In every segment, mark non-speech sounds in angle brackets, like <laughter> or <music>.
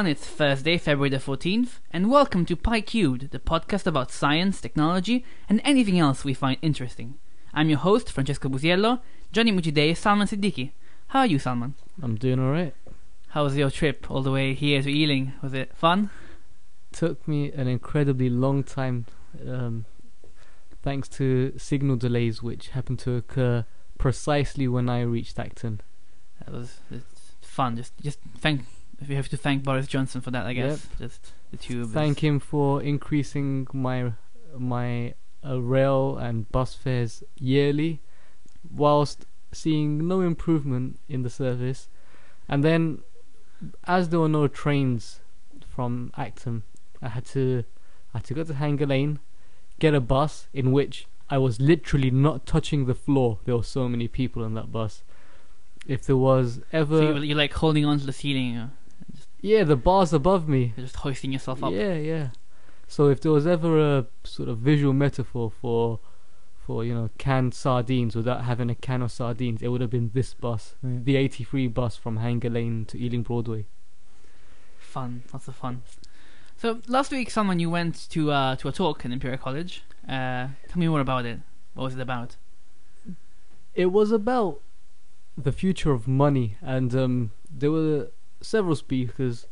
everyone. It's Thursday, February the 14th, and welcome to Pi Cubed, the podcast about science, technology, and anything else we find interesting. I'm your host, Francesco Busiello. Joining me today is Salman Siddiqui. How are you, Salman? I'm doing alright. How was your trip all the way here to Ealing? Was it fun? Took me an incredibly long time, um, thanks to signal delays which happened to occur precisely when I reached Acton. That was it's fun. Just, just thank. We have to thank Boris Johnson for that, I guess. Just the tube. is- Thank him for increasing my my uh, rail and bus fares yearly, whilst seeing no improvement in the service. And then, as there were no trains from Acton, I had to I had to go to Hanger Lane, get a bus in which I was literally not touching the floor. There were so many people in that bus. If there was ever, So you, you're like holding on to the ceiling, yeah, the bars above me. you're just hoisting yourself up. Yeah, yeah. So if there was ever a sort of visual metaphor for, for you know, canned sardines without having a can of sardines, it would have been this bus, the 83 bus from Hanger Lane to Ealing Broadway. Fun, lots of fun. So last week, Salman you went to uh, to a talk in Imperial College. Uh, tell me more about it. What was it about? It was about the future of money, and um, there were several speakers.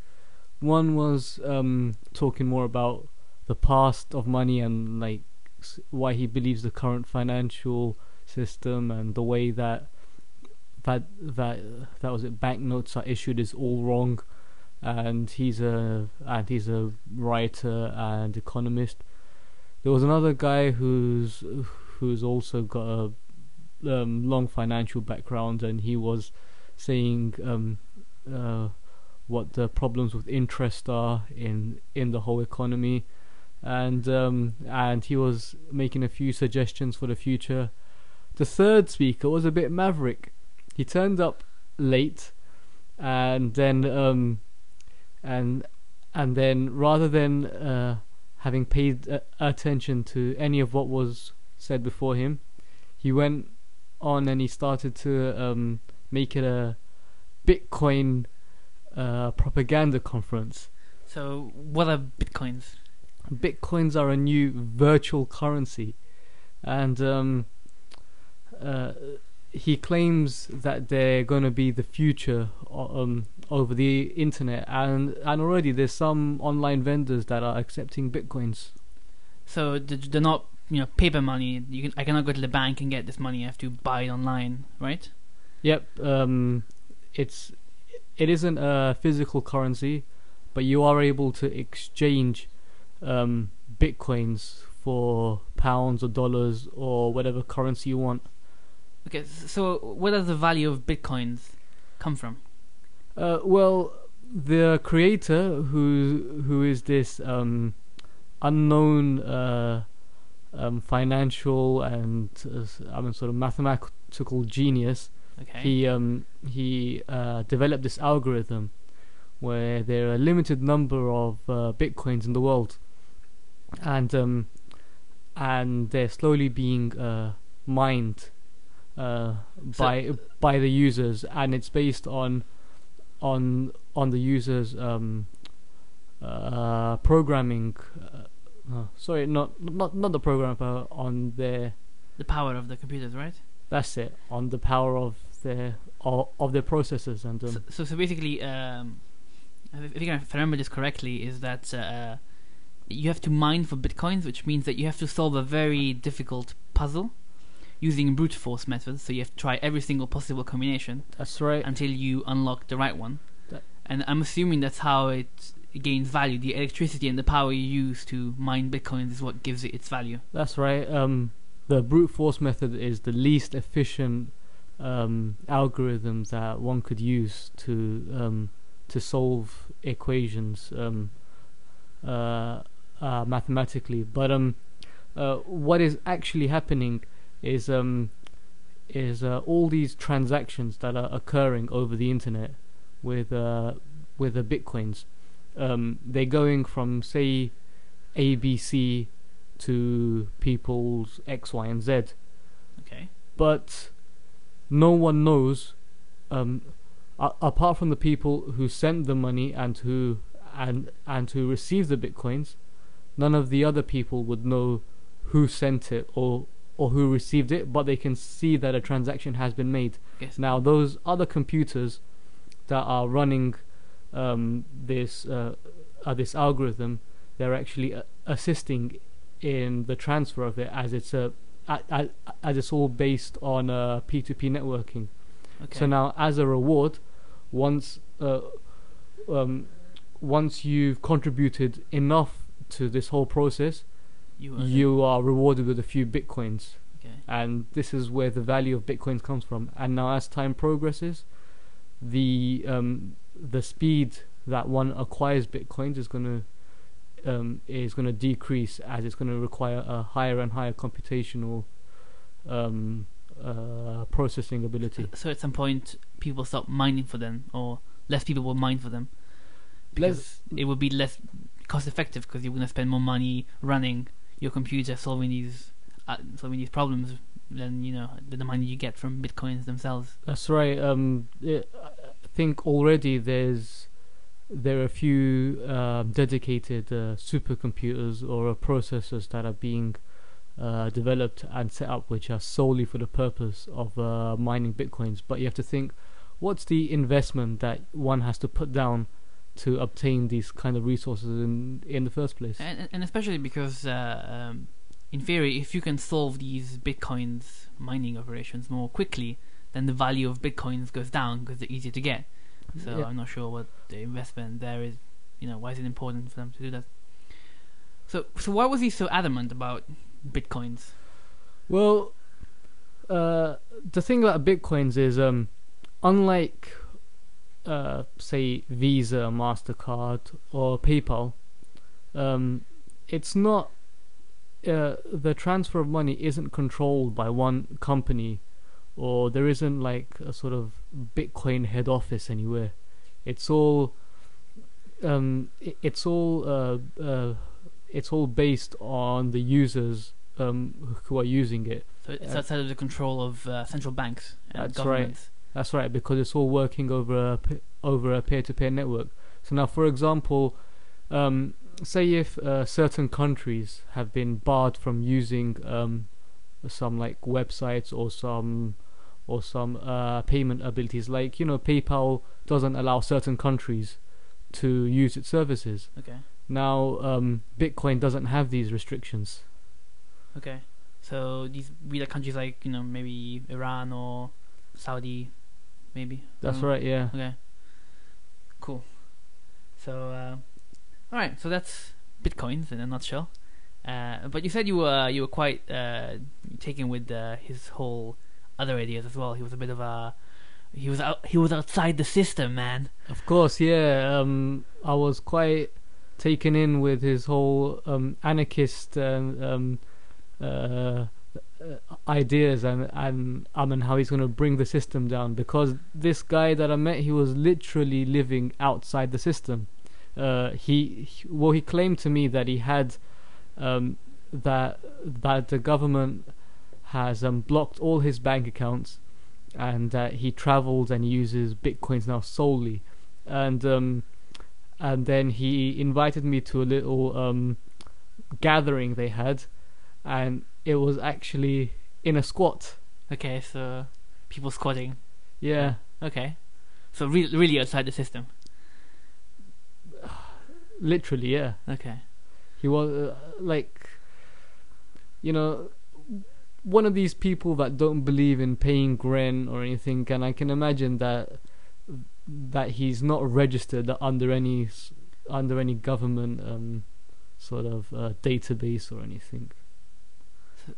One was um, talking more about the past of money and like why he believes the current financial system and the way that that that that was it banknotes are issued is all wrong and he's a and he's a writer and economist there was another guy who's who's also got a um, long financial background and he was saying um, uh, what the problems with interest are in in the whole economy. And um, and he was making a few suggestions for the future. The third speaker was a bit maverick. He turned up late and then um and and then rather than uh, having paid uh, attention to any of what was said before him he went on and he started to um, make it a bitcoin uh, propaganda conference So, what are bitcoins? bitcoins are a new virtual currency and um, uh, he claims that they're going to be the future um, over the internet and and already there's some online vendors that are accepting bitcoins So they're not, you know, paper money. You can, I cannot go to the bank and get this money. I have to buy it online, right? Yep, um, it's it isn't a physical currency, but you are able to exchange um, bitcoins for pounds or dollars or whatever currency you want. Okay, so where does the value of bitcoins come from? Uh, well, the creator, who who is this um, unknown uh, um, financial and uh, I mean sort of mathematical genius, Okay. he um he uh, developed this algorithm where there are a limited number of uh, bitcoins in the world and um and they're slowly being uh, mined uh, So- by by the users and it's based on on on the users um uh programming uh, uh, sorry not not not the program but on their the power of the computers, right? that's it. On the power of their of, of their processes and um, So, so, so basically, um, if, if, you can, if I remember this correctly, is that uh, you have to mine for bitcoins, which means that you have to solve a very difficult puzzle using brute force methods. So you have to try every single possible combination that's right. until you unlock the right one. That- And I'm assuming that's how it gains value. The electricity and the power you use to mine bitcoins is what gives it its value. That's right. Um, the brute force method is the least efficient um, algorithm that one could use to um, to solve equations um, uh, uh, mathematically. But um, uh, what is actually happening is um, is uh, all these transactions that are occurring over the internet with uh, with the bitcoins. Um, they're going from say ABC to people's X, Y, and Z. Okay. But no one knows, um, a- apart from the people who sent the money and who and and who received the bitcoins, none of the other people would know who sent it or or who received it, but they can see that a transaction has been made. Yes. Now, those other computers that are running um, this uh, uh, this algorithm, they're actually uh, assisting in the transfer of it, as it's a as it's all based on uh, P2P networking. Okay. So now, as a reward, once uh, um, once you've contributed enough to this whole process, you, you are rewarded with a few bitcoins okay. and this is where the value of bitcoins comes from. And now, as time progresses, the um, the speed that one acquires bitcoins is going to um, is going to decrease as it's going to require a higher and higher computational um, uh, processing ability. So at some point, people stop mining for them, or less people will mine for them, because it would be less cost effective because you're going to spend more money running your computer solving these uh, solving these problems than you know than the money you get from bitcoins themselves. That's right. Um, it, I think already there's there are a few um, dedicated uh, supercomputers or uh, processors that are being uh, developed and set up, which are solely for the purpose of uh, mining bitcoins. But you have to think, what's the investment that one has to put down to obtain these kind of resources in in the first place? and and especially because uh, um, in theory, if you can solve these bitcoins mining operations more quickly, then the value of bitcoins goes down because they're easier to get. So Yeah. I'm not sure what the investment there is. You know, why is it important for them to do that? So, so why was he so adamant about bitcoins? Well, uh, the thing about bitcoins is, um, unlike, uh, say, Visa, Mastercard, or PayPal, um, it's not. Uh, the transfer of money isn't controlled by one company, or there isn't like a sort of Bitcoin head office anywhere. It's all. Um, i it's all. Uh, uh, it's all based on the users um, who are using it. So it's Uh, outside of the control of uh, central banks and That's right. governments. That's right, because it's all working over a over a peer-to-peer network. So now, for example, um, say if uh, certain countries have been barred from using um, some like websites or some or some uh, payment abilities, like you know, PayPal doesn't allow certain countries to use its services. Okay. Now, um, Bitcoin doesn't have these restrictions. Okay. So these be like countries like you know maybe Iran or Saudi, maybe. That's Um, right, yeah. Okay. Cool. So, uh, all right. So that's bitcoins in a nutshell. Uh, but you said you were you were quite uh, taken with uh, his whole other ideas as well. He was a bit of a he was out, he was outside the system, man. Of course, yeah. Um, I was quite taken in with his whole um, anarchist um, uh, ideas and and um, and how he's going to bring the system down. Because this guy that I met, he was literally living outside the system. Uh, he, he well, he claimed to me that he had um, that that the government has um, blocked all his bank accounts and that he travels and uses bitcoins now solely and um and then he invited me to a little um gathering they had and it was actually in a squat Okay, so people squatting. yeah Okay, so really really outside the system. <sighs> literally yeah Okay. he was uh, like you know one of these people that don't believe in paying rent or anything and i can imagine that that he's not registered under any under any government um sort of uh, database or anything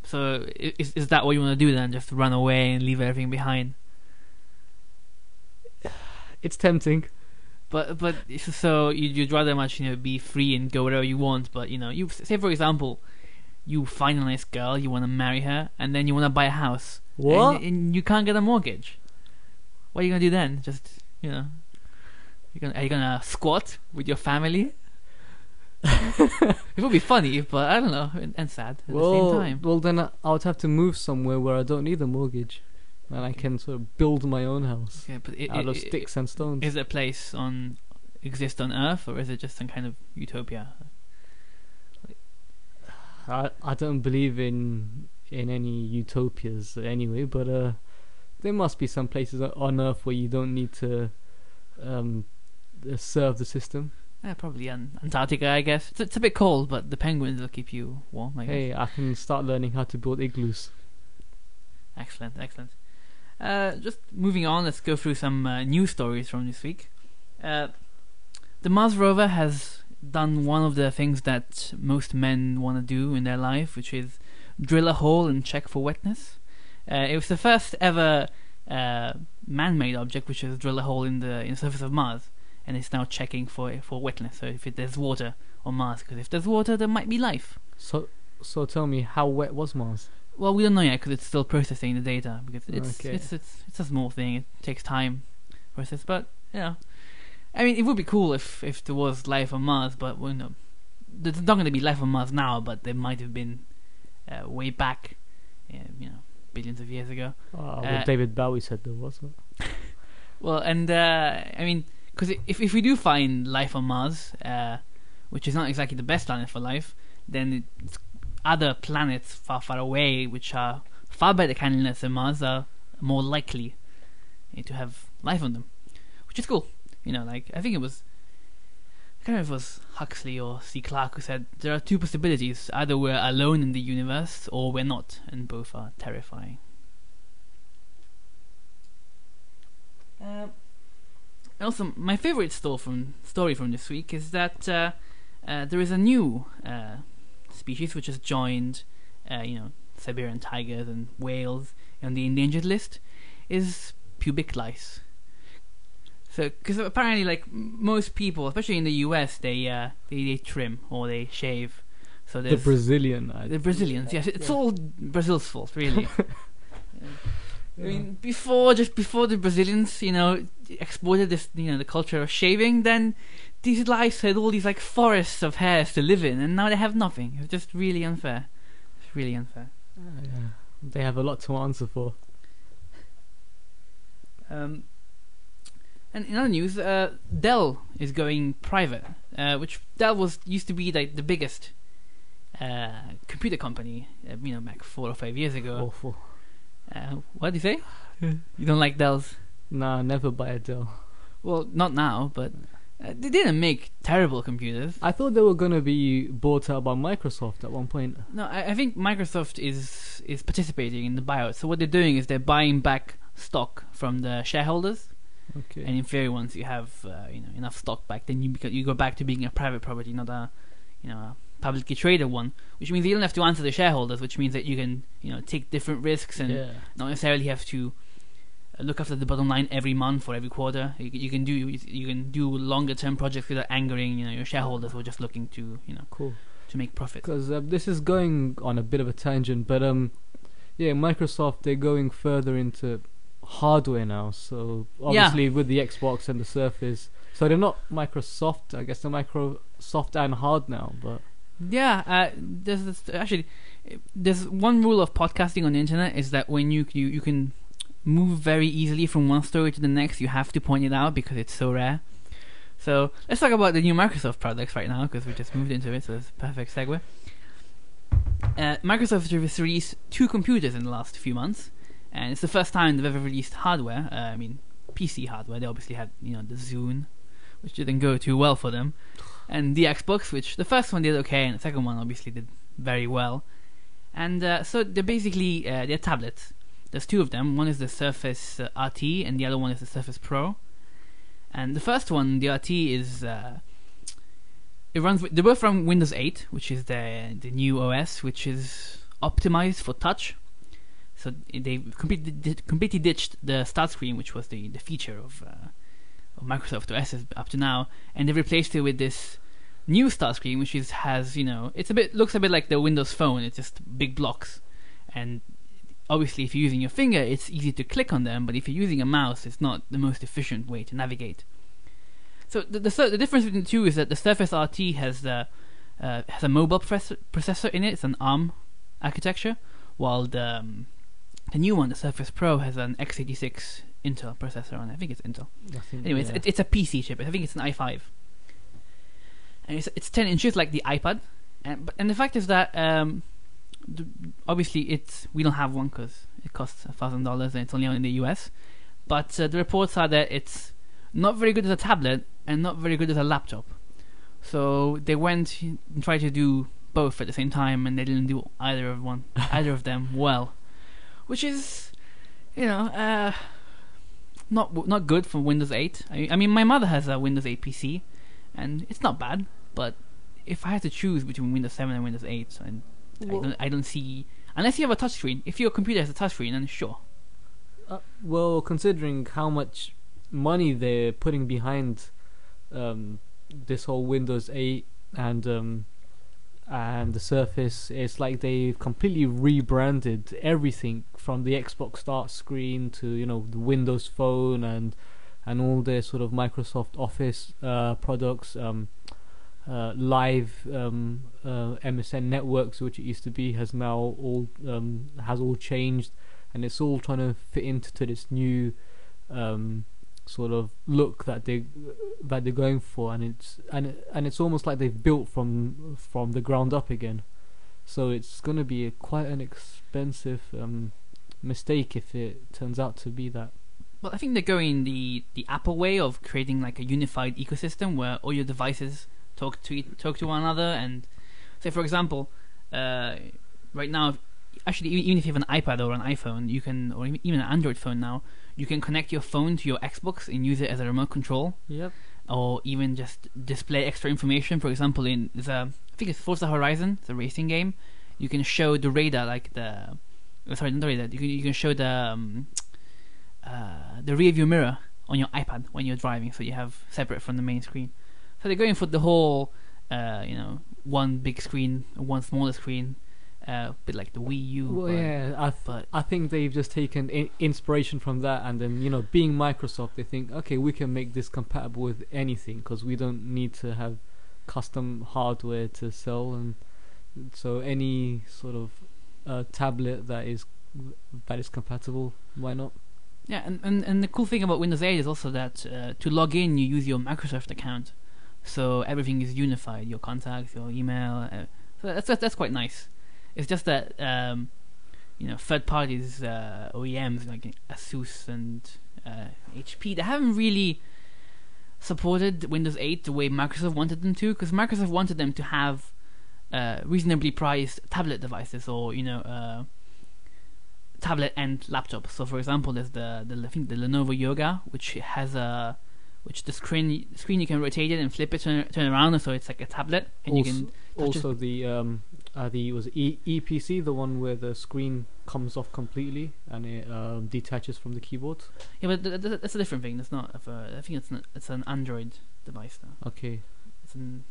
So is is that what you want to do then? Just run away and leave everything behind? <sighs> it's tempting But but so you you'd rather much you know be free and go wherever you want. But you know you say for example, you find a nice girl, you want to marry her, and then you want to buy a house. what And, and you can't get a mortgage. What are you gonna do then? Just you know, you gonna are you gonna squat with your family? <laughs> it would be funny, but I don't know, and, and sad at well, the same time. well then I- would have to move somewhere where I don't need a mortgage and I can sort of build my own house Okay, but it, out it- of it- sticks and stones is a place on exist on Earth, or is it just some kind of utopia? I I don't believe in in any utopias anyway, but uh, there must be some places on Earth where you don't need to um uh, serve the system. Yeah, probably An- Antarctica, I guess. It's, it's a bit cold, but the penguins will keep you warm. I guess. Hey, I can start learning how to build igloos. Excellent, excellent. Uh, just moving on, let's go through some uh, news stories from this week. Uh, the Mars rover has done one of the things that most men want to do in their life, which is drill a hole and check for wetness. Uh, it was the first ever uh, man-made object which has drilled a hole in the in the surface of Mars, and it's now checking for for wetness. So if it, there's water on Mars, because if there's water, there might be life. So so tell me, how wet was Mars? Well, we don't know yet because it's still processing the data because it's Okay. it's it's it's a small thing. It takes time to process, but know, I mean, it would be cool if if there was life on Mars, but well, no, there's not going to be life on Mars now, but there might have been uh, way back, uh, you know, billions of years ago. Uh, Uh, David Bowie said there wasn't. <laughs> Well, and uh, I mean, because if if we do find life on Mars, uh, which is not exactly the best planet for life, then it's other planets far far away, which are far better candidates than Mars, are more likely to have life on them, which is cool. You know, like I think it was. I can't remember if it was Huxley or C. Clarke who said there are two possibilities: either we're alone in the universe, or we're not, and both are terrifying. Uh, also, my favorite story from story from this week is that uh, uh, there is a new uh, species which has joined, uh, you know, Siberian tigers and whales on the endangered list. Is pubic lice. So, because apparently, like most people, especially in the U.S., they uh, they, they trim or they shave. So The Brazilian. I the Brazilians. Yes, it's all Brazil's fault, really. <laughs> I mean, before just before the Brazilians, you know, exported this, you know, the culture of shaving, then these lice had all these like forests of hairs to live in, and now they have nothing. It's just really unfair. It's really unfair. Uh, yeah. They have a lot to answer for. Um, and in other news, uh, Dell is going private, uh, which Dell was used to be like the biggest uh, computer company, uh, you know, back four or five years ago. Awful. Uh, what do you say? <laughs> you don't like Dells? Nah, never buy a Dell. Well, not now, but uh, they didn't make terrible computers. I thought they were gonna be bought out by Microsoft at one point. No, I, I think Microsoft is is participating in the buyout. So what they're doing is they're buying back stock from the shareholders, Okay. and in theory, once you have uh, you know enough stock back, then you beca- you go back to being a private property, not a you know a publicly traded one. Which means you don't have to answer the shareholders, which means that you can you know take different risks and yeah. not necessarily have to uh, look after the bottom line every month or every quarter. You, you can do you can do longer term projects without angering you know your shareholders who are just looking to you know Cool. to make profit. Because uh, this is going on a bit of a tangent, but um, yeah, Microsoft they're going further into hardware now. So obviously with the Xbox and the Surface, so they're not Microsoft. I guess they're Microsoft and hard now. But Yeah, uh, there's this, actually there's one rule of podcasting on the internet is that when you you you can move very easily from one story to the next, you have to point it out because it's so rare. So let's talk about the new Microsoft products right now because we just moved into it, so it's a perfect segue. Uh, Microsoft has released two computers in the last few months, and it's the first time they've ever released hardware. Uh, I mean, PC hardware. They obviously had you know the Zune, which didn't go too well for them, and the Xbox, which the first one did okay, and the second one obviously did very well. And uh, so they're basically uh, they're tablets. There's two of them. One is the Surface uh, RT, and the other one is the Surface Pro. And the first one, the RT, is uh, it runs. They're both from Windows 8, which is the the new OS, which is optimized for touch. So they completely, completely ditched the start screen, which was the, the feature of, uh, of Microsoft OS up to now, and they replaced it with this new start screen, which is has you know it's a bit looks a bit like the Windows Phone. It's just big blocks, and obviously if you're using your finger, it's easy to click on them. But if you're using a mouse, it's not the most efficient way to navigate. So the the, the difference between the two is that the Surface RT has the uh, has a mobile processor, processor in it. It's an ARM architecture, while the um, the new one, the Surface Pro, has an x86 Intel processor on it. I think it's Intel. Think, Anyway, it's, yeah. it's, it's a PC chip. I think it's an i5, and it's it's 10 inches like the iPad. And but, and the fact is that um, the, obviously it's we don't have one because it costs a thousand dollars and it's only in the US. But uh, the reports are that it's not very good as a tablet and not very good as a laptop. So they went and tried to do both at the same time, and they didn't do either of one, <laughs> either of them well, which is, you know, uh, not not good for Windows 8. I, I mean, my mother has a Windows 8 PC, and it's not bad. But if I had to choose between Windows 7 and Windows 8, so I, I don't I don't see unless you have a touchscreen. If your computer has a touchscreen, then sure. Uh, well, considering how much money they're putting behind um, this whole Windows 8 and um, and the Surface, it's like they've completely rebranded everything from the Xbox Start screen to you know the Windows Phone and and all their sort of Microsoft Office uh, products. Um, uh, live um, uh, MSN networks, which it used to be, has now all um, has all changed and it's all trying to fit into to this new um, sort of look that they that they're going for, and it's and and it's almost like they've built from from the ground up again. So it's going to be a, quite an expensive um, mistake if it turns out to be that. Well, I think they're going the the Apple way of creating like a unified ecosystem where all your devices talk to talk to one another. And say, for example, uh, right now, actually, even if you have an iPad or an iPhone, you can, or even an Android phone now, you can connect your phone to your Xbox and use it as a remote control, Yep. or even just display extra information. For example, in a I think it's Forza Horizon, it's a racing game. You can show the radar, like the uh, sorry, not the radar. You can you can show the um, uh, the rear view mirror on your iPad when you're driving, so you have separate from the main screen. So they're going for the whole, uh, you know, one big screen, one smaller screen, uh, bit like the Wii U. Well, but, yeah, I th- but I think they've just taken I- inspiration from that, and then you know, being Microsoft, they think, okay, we can make this compatible with anything because we don't need to have custom hardware to sell, and so any sort of uh, tablet that is that is compatible, why not? Yeah, and, and, and the cool thing about Windows 8 is also that uh, to log in, you use your Microsoft account, so everything is unified. Your contacts, your email. Uh, so that's, that's that's quite nice. It's just that um, you know third parties, uh, OEMs like ASUS and uh, HP, they haven't really supported Windows 8 the way Microsoft wanted them to, because Microsoft wanted them to have uh, reasonably priced tablet devices or you know. Uh, tablet and laptop. So, for example, there's the, the I think the Lenovo Yoga, which has a which the screen screen you can rotate it and flip it, turn, turn around, so it's like a tablet, and you can Also, the um, uh, the was it e- EPC, the one where the screen comes off completely and it um, detaches from the keyboard. yeah, but th- th- that's a different thing. That's not. A, I think it's not, it's an Android device now. Okay. It's an,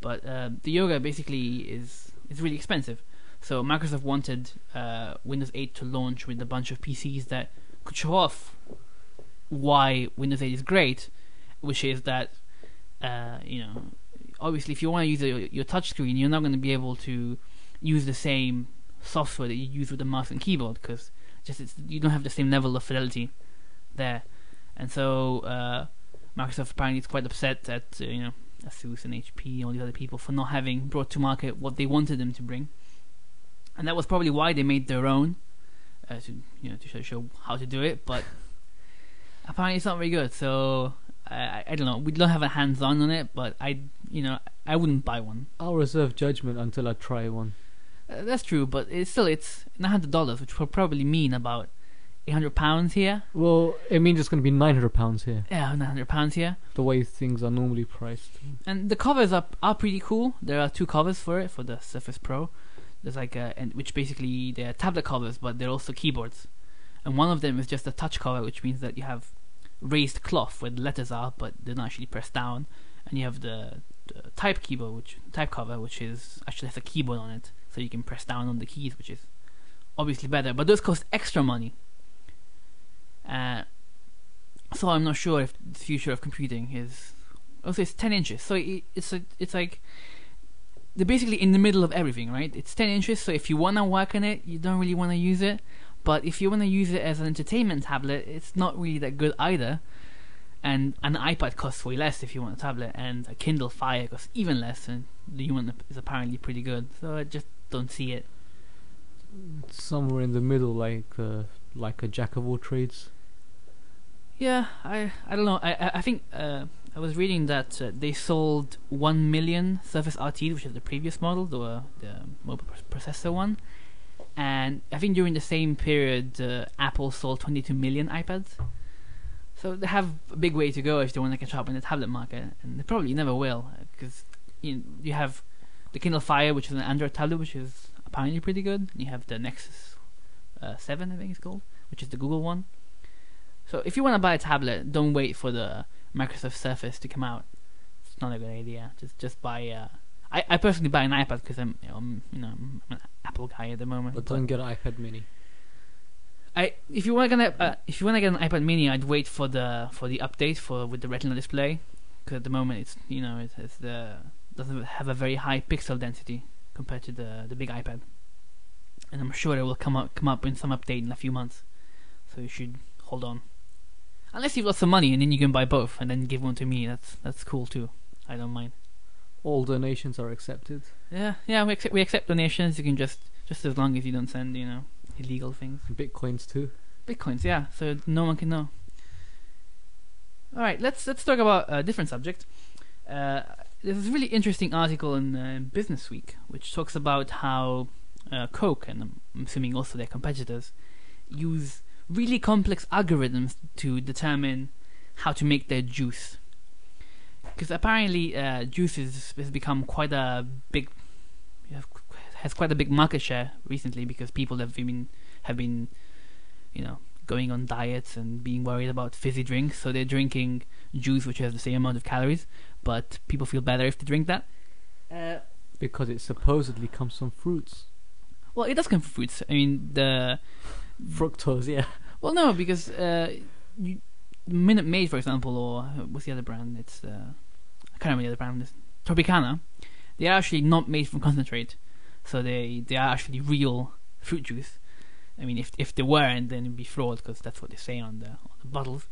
but uh, the Yoga basically is is really expensive. So Microsoft wanted uh, Windows 8 to launch with a bunch of PCs that could show off why Windows 8 is great, which is that uh, you know obviously if you want to use your, your touchscreen, you're not going to be able to use the same software that you use with the mouse and keyboard because just you don't have the same level of fidelity there, and so uh, Microsoft apparently is quite upset at uh, you know ASUS and HP and all these other people for not having brought to market what they wanted them to bring, and that was probably why they made their own, uh, to you know to show, show how to do it. But <laughs> apparently it's not very good. So I, I, don't know. We don't have a hands-on on it, but I you know I wouldn't buy one. I'll reserve judgment until I try one. Uh, that's true, but it's still it's nine hundred dollars, which will probably mean about eight hundred pounds here. Well, it means it's going to be nine hundred pounds here, Yeah, nine hundred pounds here. the way things are normally priced. And the covers are are pretty cool. There are two covers for it for the Surface Pro. There's like a and which basically they're tablet covers, but they're also keyboards. And one of them is just a touch cover, which means that you have raised cloth where the letters are, but they're not actually pressed down. And you have the, the type keyboard, which type cover, which is actually has a keyboard on it, so you can press down on the keys, which is obviously better. But those cost extra money. Uh, so I'm not sure if the future of computing is. Also, it's 10 inches, so it, it's a, it's like they're basically in the middle of everything, right? It's 10 inches, so if you wanna work on it, you don't really wanna use it. But if you want to use it as an entertainment tablet, it's not really that good either. And an iPad costs way less if you want a tablet, and a Kindle Fire costs even less, and the one is apparently pretty good. So I just don't see it. Somewhere in the middle, like uh, like a jack of all trades. Yeah, I I don't know. I I, think uh, I was reading that uh, they sold one million Surface RT, which is the previous model, the the mobile processor one, and I think during the same period, uh, Apple sold 22 million iPads. So they have a big way to go if they want to catch up in the tablet market, and they probably never will, because you you have the Kindle Fire, which is an Android tablet, which is apparently pretty good. You have the Nexus uh, 7, I think it's called, which is the Google one. So if you want to buy a tablet, don't wait for the Microsoft Surface to come out. It's not a good idea. Just just buy. Uh, I I personally buy an iPad because I'm you know, I'm, you know I'm an Apple guy at the moment. But don't get an iPad Mini. I if you want to get uh, if you want to get an iPad Mini, I'd wait for the for the update for with the Retina display, because at the moment it's you know it has the doesn't have a very high pixel density compared to the the big iPad, and I'm sure it will come up come up in some update in a few months, so you should hold on. Unless you've got some money and then you can buy both and then give one to me, that's that's cool too. I don't mind. All donations are accepted. Yeah, yeah, we accept we accept donations. You can just just as long as you don't send you know illegal things. Bitcoins too. Bitcoins, yeah. So no one can know. All right, let's let's talk about a different subject. Uh, there's a really interesting article in uh, Business Week which talks about how uh, Coke and I'm assuming also their competitors use really complex algorithms to determine how to make their juice. Because apparently, uh, juice is, has become quite a big has quite a big market share recently because people have been have been, you know, going on diets and being worried about fizzy drinks, so they're drinking juice which has the same amount of calories, but people feel better if they drink that. Uh, because it supposedly comes from fruits. Well, it does come from fruits. I mean, the fructose, yeah. Well, no, because uh, you, Minute Maid, for example, or what's the other brand? It's uh, I can't remember the other brand. Tropicana. They are actually not made from concentrate, so they they are actually real fruit juice. I mean, if if they weren't, then it'd be fraud because that's what they say on the on the bottles.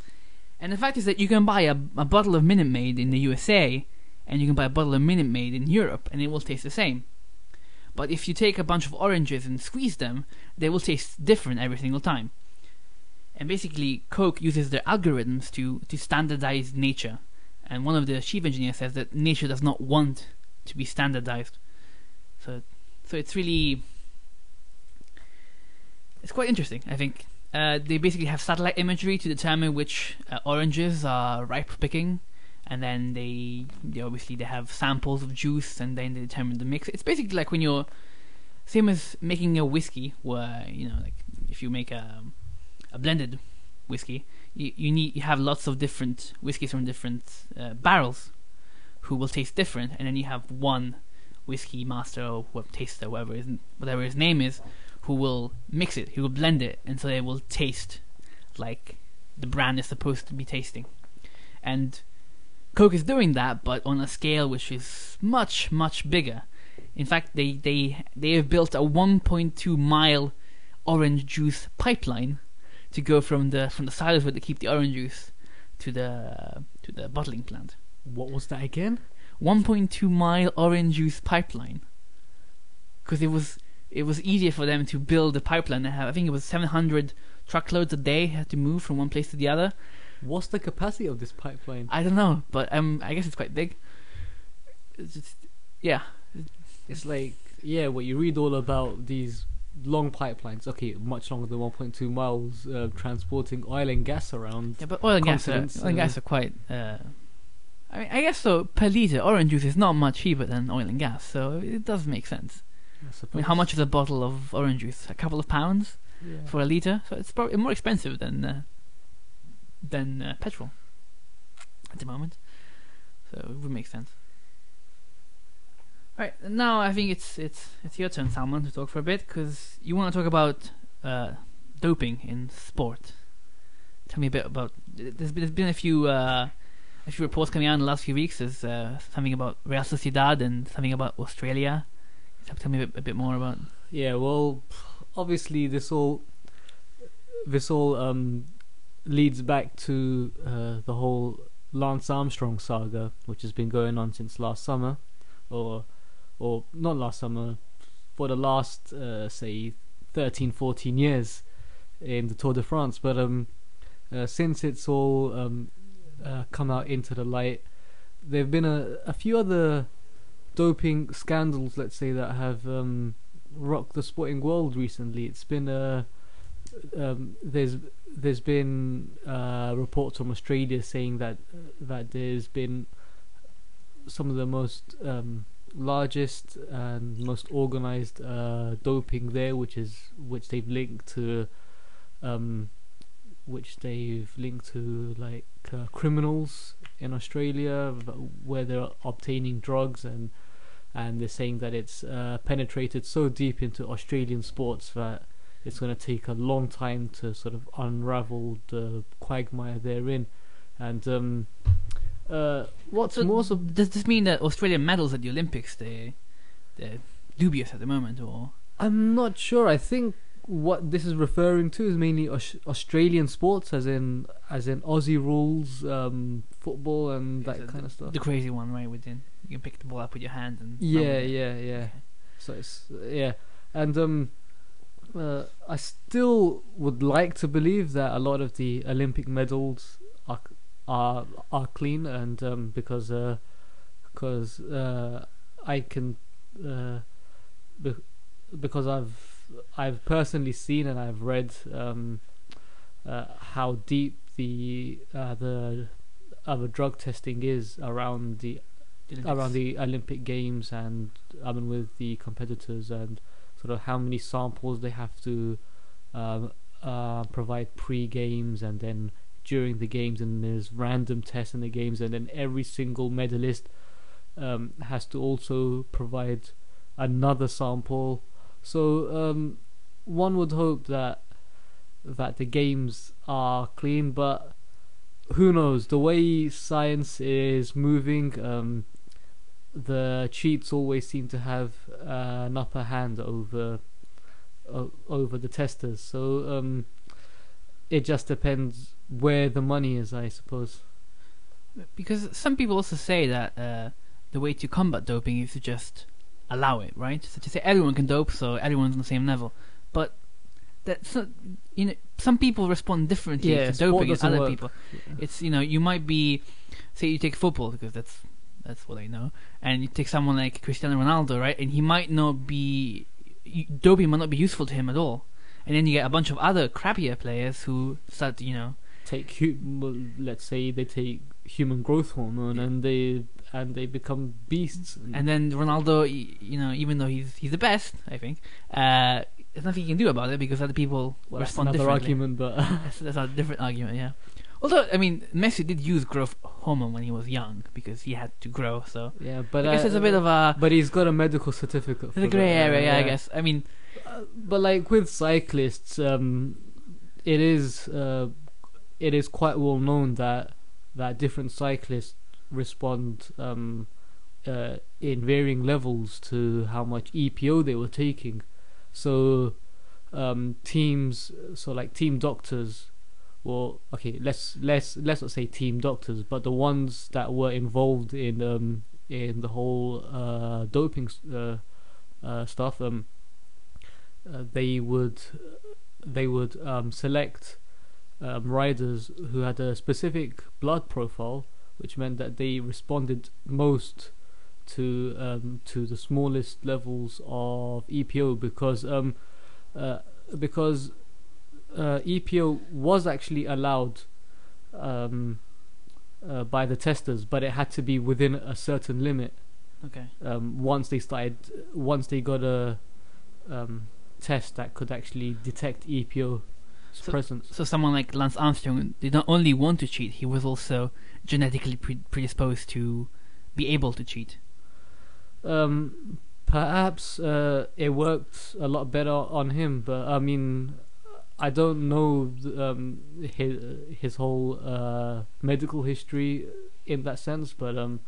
And the fact is that you can buy a, a bottle of Minute Maid in the USA, and you can buy a bottle of Minute Maid in Europe, and it will taste the same. But if you take a bunch of oranges and squeeze them, they will taste different every single time. And basically, Coke uses their algorithms to, to standardize nature. And one of the chief engineers says that nature does not want to be standardized. So, so it's really it's quite interesting. I think uh, they basically have satellite imagery to determine which uh, oranges are ripe picking, and then they, they obviously they have samples of juice, and then they determine the mix. It's basically like when you're same as making a whiskey, where you know, like if you make a a blended whiskey, you, you need you have lots of different whiskeys from different uh, barrels, who will taste different, and then you have one whiskey master or what taster, whatever his whatever his name is, who will mix it, who will blend it, and so it will taste like the brand is supposed to be tasting. And Coke is doing that, but on a scale which is much much bigger. In fact, they they they have built a 1.2 mile orange juice pipeline to go from the from the silos where they keep the orange juice to the to the bottling plant. What was that again? 1.2 mile orange juice pipeline. Because it was it was easier for them to build a pipeline. They have, I think it was 700 truckloads a day had to move from one place to the other. What's the capacity of this pipeline? I don't know, but um, I guess it's quite big. It's just, yeah. It's like yeah, what you read all about these long pipelines. Okay, much longer than 1.2 miles, uh, transporting oil and gas around. Yeah, but oil and gas, are, oil and gas are quite. Uh, I mean, I guess so. Per liter, orange juice is not much cheaper than oil and gas, so it does make sense. I, I mean, how much is a bottle of orange juice? A couple of pounds yeah. for a liter, so it's probably more expensive than uh, than uh, petrol at the moment. So it would make sense. All right, now I think it's it's it's your turn, Salman, to talk for a bit because you want to talk about uh, doping in sport. Tell me a bit about. There's been, there's been a few uh, a few reports coming out in the last few weeks. There's uh, something about Real Sociedad and something about Australia. Tell me a bit, a bit more about. Yeah, well, obviously this all this all um, leads back to uh, the whole Lance Armstrong saga, which has been going on since last summer, or or not last summer, for the last uh, say 13, 14 years in the Tour de France. But um, uh, since it's all um, uh, come out into the light, there've been a a few other doping scandals, let's say, that have um, rocked the sporting world recently. It's been uh, um, there's there's been uh, reports from Australia saying that that there's been some of the most um, largest and most organized uh, doping there, which is which they've linked to, um, which they've linked to like uh, criminals in Australia, where they're obtaining drugs and and they're saying that it's uh, penetrated so deep into Australian sports that it's going to take a long time to sort of unravel the quagmire therein. And um, uh, what's So more so does this mean that Australian medals at the Olympics they they're dubious at the moment, or I'm not sure. I think what this is referring to is mainly Aus- Australian sports, as in as in Aussie rules, um, football, and that kind of stuff. the crazy one, right? Within you can pick the ball up with your hand and Yeah, yeah, yeah. Okay. So it's yeah, and um, uh, I still would like to believe that a lot of the Olympic medals are are clean, and um, because uh, because uh, I can uh, be- because I've I've personally seen and I've read um, uh, how deep the uh, the other drug testing is around the Olympics. around the Olympic Games and I mean with the competitors and sort of how many samples they have to um, uh, provide pre-games and then during the games and there's random tests in the games and then every single medalist um, has to also provide another sample. So um, one would hope that that the games are clean, but who knows? The way science is moving, um, the cheats always seem to have uh, an upper hand over o- over the testers. So um, it just depends where the money is, I suppose. because some people also say that uh, the way to combat doping is to just allow it, right? So to say everyone can dope, so everyone's on the same level. But that's not, you know, some people respond differently Yeah, to doping than other work. people. It's you know you might be, say you take football because that's that's what I know, and you take someone like Cristiano Ronaldo, right? And he might not be doping might not be useful to him at all. And then you get a bunch of other crappier players who start, you know, Take let's say they take human growth hormone Yeah. and they and they become beasts. And then Ronaldo, you know, even though he's he's the best, I think, uh, there's nothing you can do about it because other people well, that's another differently. argument, but <laughs> That's, that's a different argument, yeah. Although, I mean, Messi did use growth hormone when he was young because he had to grow. So yeah, but I guess uh, there's a bit of a But he's got a medical certificate. there's a grey area, uh, yeah, I guess. I mean, Uh, but like with cyclists, um, it is uh, it is quite well known that that different cyclists respond um, uh, in varying levels to how much EPO they were taking. So um, teams, so like team doctors, well, okay, let's let's let's not say team doctors, but the ones that were involved in um, in the whole uh, doping uh, uh, stuff, um, uh, they would they would um, select um, riders who had a specific blood profile, which meant that they responded most to um, to the smallest levels of EPO because um, uh, because uh, EPO was actually allowed um, uh, by the testers, but it had to be within a certain limit okay. um, once they started, once they got a um, test that could actually detect EPO's So- presence. So someone like Lance Armstrong did not only want to cheat, he was also genetically pre- predisposed to be able to cheat. Um, perhaps uh, it worked a lot better on him, but I mean, I don't know um, his his whole uh, medical history in that sense, but um,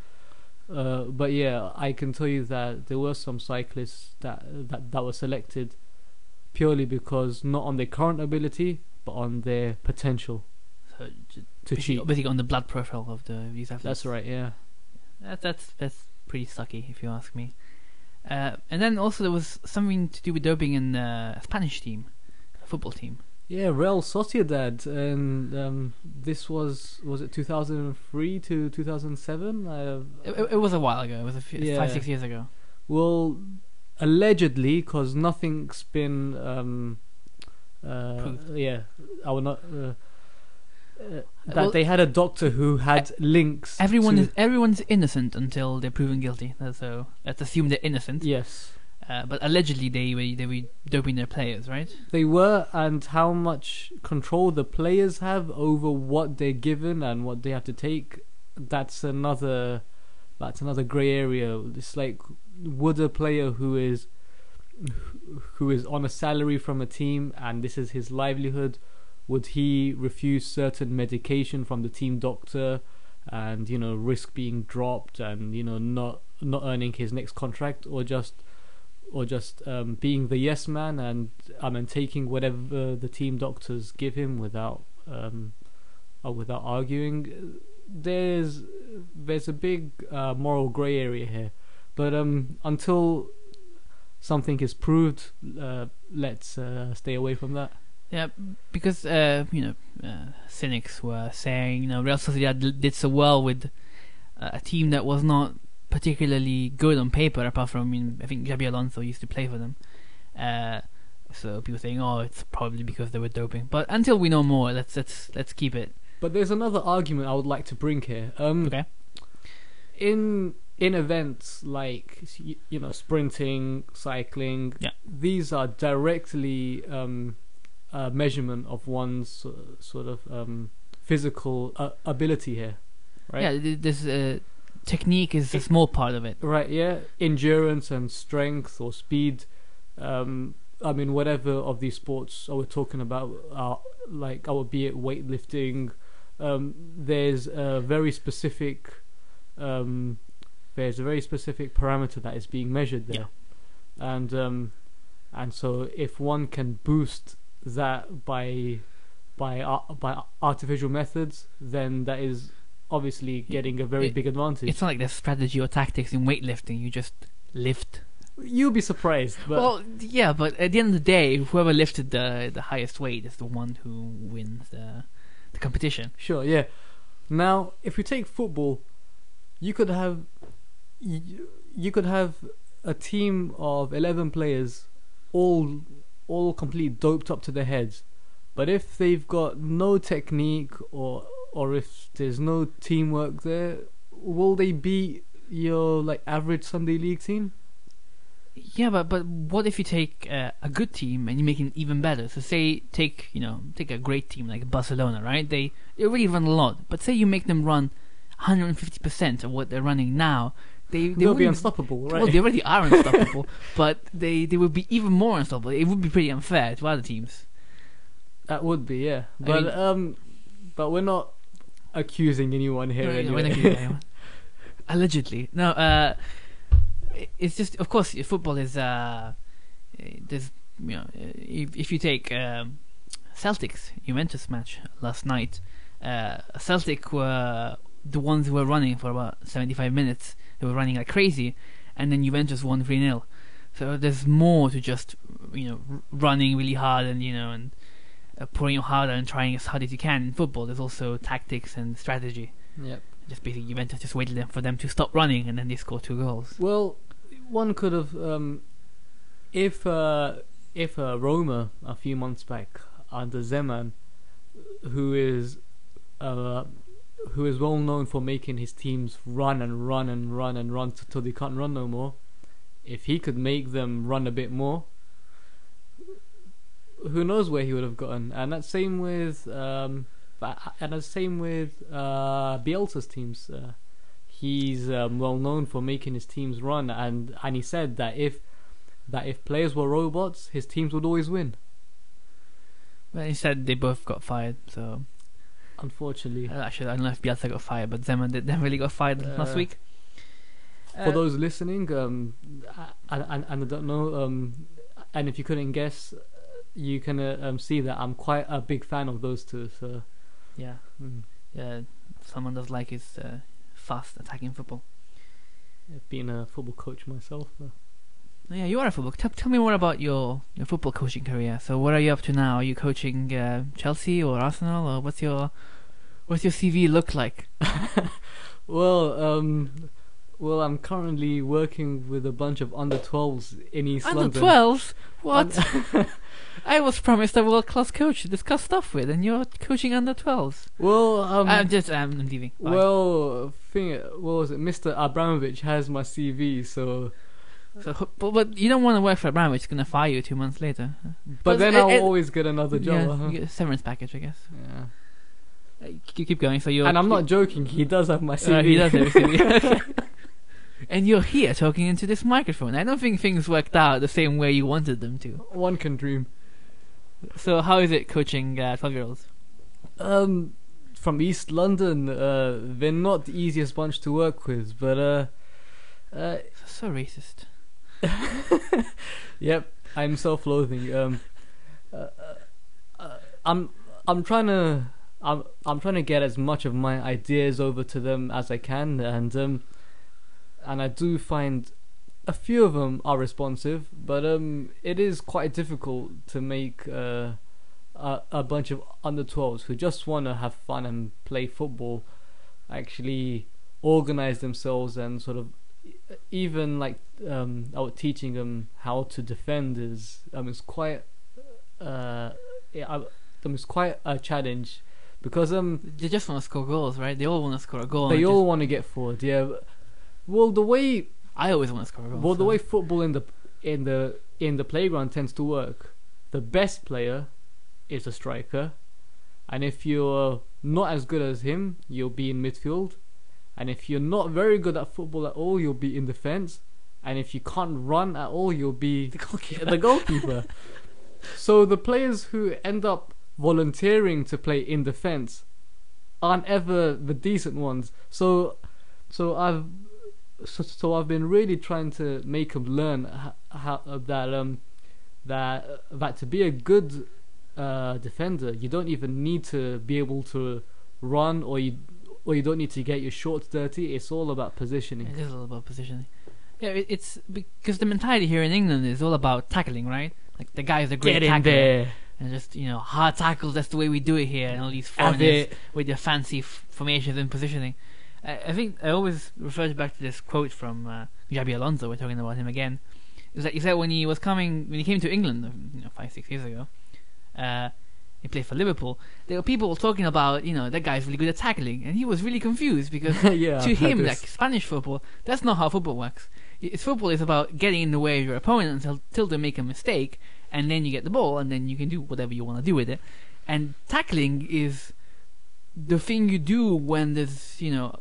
uh, but yeah, I can tell you that there were some cyclists that that that were selected purely because not on their current ability, but on their potential So to cheat. basically on the blood profile of the these athletes. That's right. Yeah. That, that's that's pretty sucky, if you ask me. Uh, and then also there was something to do with doping in uh, a Spanish team, football team. Yeah, Real Sociedad, and um, this was was it 2003 to 2007? Uh, It, it, it was a while ago. It was a few, Yeah. five six years ago. well, allegedly, because nothing's been. Um, uh, yeah, I will not. Uh, uh, that well- they had a doctor who had links. Everyone to, is everyone's innocent until they're proven guilty. So let's assume they're innocent. Yes, Uh, but allegedly they were they were doping their players, right? they were, and how much control the players have over what they're given and what they have to take. That's another. That's another grey area. It's like would a player who is who is on a salary from a team and this is his livelihood, would he refuse certain medication from the team doctor and you know risk being dropped and you know not not earning his next contract or just or just um, being the yes man and I mean taking whatever the team doctors give him without um, without arguing. There's there's a big uh, moral grey area here, but um, until something is proved, uh, let's uh, stay away from that. Yeah, because uh, you know uh, cynics were saying you know Real Sociedad did so well with uh, a team that was not particularly good on paper, apart from I, mean, I think Xabi Alonso used to play for them. Uh, so people saying, oh, it's probably because they were doping. But until we know more, let's let's let's keep it. But there's another argument I would like to bring here. Um, Okay. in in events like you know sprinting, cycling, Yeah. these are directly um, a measurement of one's uh, sort of um, physical uh, ability here, right? Yeah, this uh, technique is a small part of it. Right, yeah, endurance and strength or speed. Um, I mean, whatever of these sports I we're talking about, are like, I would be it weightlifting. Um, there's a very specific, um, there's a very specific parameter that is being measured there, and um, and so if one can boost that by by ar- by artificial methods, then that is obviously getting a very It- big advantage. It's not like there's strategy or tactics in weightlifting. You just lift. You'll be surprised, but well, yeah, but at the end of the day, whoever lifted the the highest weight is the one who wins the competition. sure, yeah. Now, if you take football, you could have you, you could have a team of eleven players, all all completely doped up to their heads, but if they've got no technique or or if there's no teamwork there, will they beat your like average Sunday league team? Yeah, but but what if you take uh, a good team and you make it even better? So say take you know take a great team like Barcelona, right? They they really run a lot, but say you make them run 150 percent of what they're running now, they they They'll be unstoppable, right? Well, they already are <laughs> unstoppable, but they they would be even more unstoppable. It would be pretty unfair to other teams. That would be, yeah. I But mean- um, but we're not accusing anyone here. No, no, we're not do that. <laughs> Allegedly, no. Uh, i- it's just, of course, football is. Uh, there's, you know, if if you take um, Celtics Juventus match last night, uh, Celtic were the ones who were running for about 75 minutes. They were running like crazy, and then Juventus won 3 0. So there's more to just, you know, r- running really hard and you know and uh, pouring your harder and trying as hard as you can in football. There's also tactics and strategy Yep. just basically Juventus just waited them for them to stop running and then they scored two goals. Well, one could have, um, if uh, if uh, Roma a few months back under Zeman, who is uh, who is well known for making his teams run and run and run and run till they can't run no more. If he could make them run a bit more, who knows where he would have gotten? And that's same with um, and that's same with uh, Bielsa's teams. Uh, he's um, well known for making his teams run, and and he said that if that if players were robots, his teams would always win. But said they both got fired. So Unfortunately, uh, actually I don't know if Bielsa got fired, but Zeman did <laughs> definitely got fired last Uh, week. for Uh, those listening, um, and and and I don't know, um, and if you couldn't guess, you can uh, um, see that I'm quite a big fan of those two. So Yeah, mm, yeah. Someone does like his uh, fast attacking football. being a football coach myself. Uh, Yeah, you are a football. Tell, tell me more about your, your football coaching career. So, what are you up to now? Are you coaching uh, Chelsea or Arsenal, or what's your what's your CV look like? <laughs> well, um, well, I'm currently working with a bunch of under 12s in East Under London. twelves? What? <laughs> I was promised a world class coach to discuss stuff with, and you're coaching under twelves. Well, um, I'm just I'm leaving. Bye. well, thing, what was it? Mr. Abramovich has my CV, so so, but, but you don't want to work for Abramovich. He's gonna fire you two months later. but, But then it- I'll it- always get another job. Yeah, huh? you get a severance package, I guess. Yeah. Uh, keep, keep going. So you're And I'm not joking. He does have my CV. Uh, he does have CV. <laughs> <laughs> and you're here talking into this microphone. I don't think things worked out the same way you wanted them to. One can dream. So how is it coaching uh, twelve-year-olds? Um, from East London, uh, they're not the easiest bunch to work with, but uh, uh, So racist. <laughs> yep, I'm self-loathing. Um, uh, uh, uh, I'm I'm trying to I'm I'm trying to get as much of my ideas over to them as I can, and um, and I do find a few of them are responsive, but um, it is quite difficult to make uh, a a bunch of under 12s who just want to have fun and play football actually organize themselves and sort of even like um was teaching them how to defend is um it's quite uh yeah, I, um, it's quite a challenge because um They just want to score goals, right? They all want to score a goal. they all just- want to get forward yeah well the way I always want to score a goal. well the so- way football in the in the in the playground tends to work the best player is a striker and if you're not as good as him you'll be in midfield and if you're not very good at football at all you'll be in defense and if you can't run at all you'll be the goalkeeper. the goalkeeper. so the players who end up volunteering to play in defense aren't ever the decent ones. So, so I've so, so I've been really trying to make them learn how, how that um that that to be a good uh, defender you don't even need to be able to run or you or you don't need to get your shorts dirty. It's all about positioning. It is all about positioning. Yeah, it, it's because the mentality here in England is all about tackling, right? Like the guy's a great Get in tackler, there. and just you know hard tackles. That's the way we do it here, and all these foreigners with their fancy f- formations and positioning. I, I think I always refer back to this quote from uh, Xabi Alonso. We're talking about him again. Is that he said when he was coming when he came to England, uh, you know, five six years ago, uh, he played for Liverpool. There were people talking about you know that guy's really good at tackling, and he was really confused because <laughs> yeah, to him, like Spanish football, that's not how football works. It's football is about getting in the way of your opponent until, until they make a mistake, and then you get the ball, and then you can do whatever you want to do with it. And tackling is the thing you do when there's you know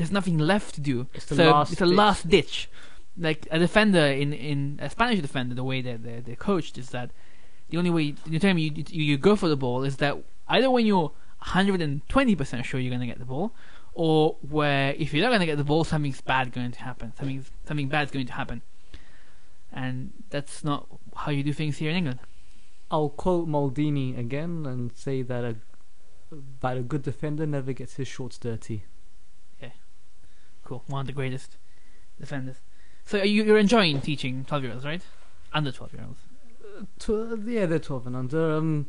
there's nothing left to do. It's the so last it's a ditch. last ditch. Like a defender in in a Spanish defender, the way that they're, they're coached is that the only way you tell me you, you, you go for the ball is that either when you're 120% sure you're going to get the ball, or where if you're not going to get the ball, something's bad going to happen. Something something bad's going to happen, and that's not how you do things here in England. I'll quote Maldini again and say that a that a good defender never gets his shorts dirty. Cool, one of the greatest defenders. So you, you're enjoying teaching 12 year olds, right? Under 12 year olds. Tw- yeah, they're twelve and under. Um,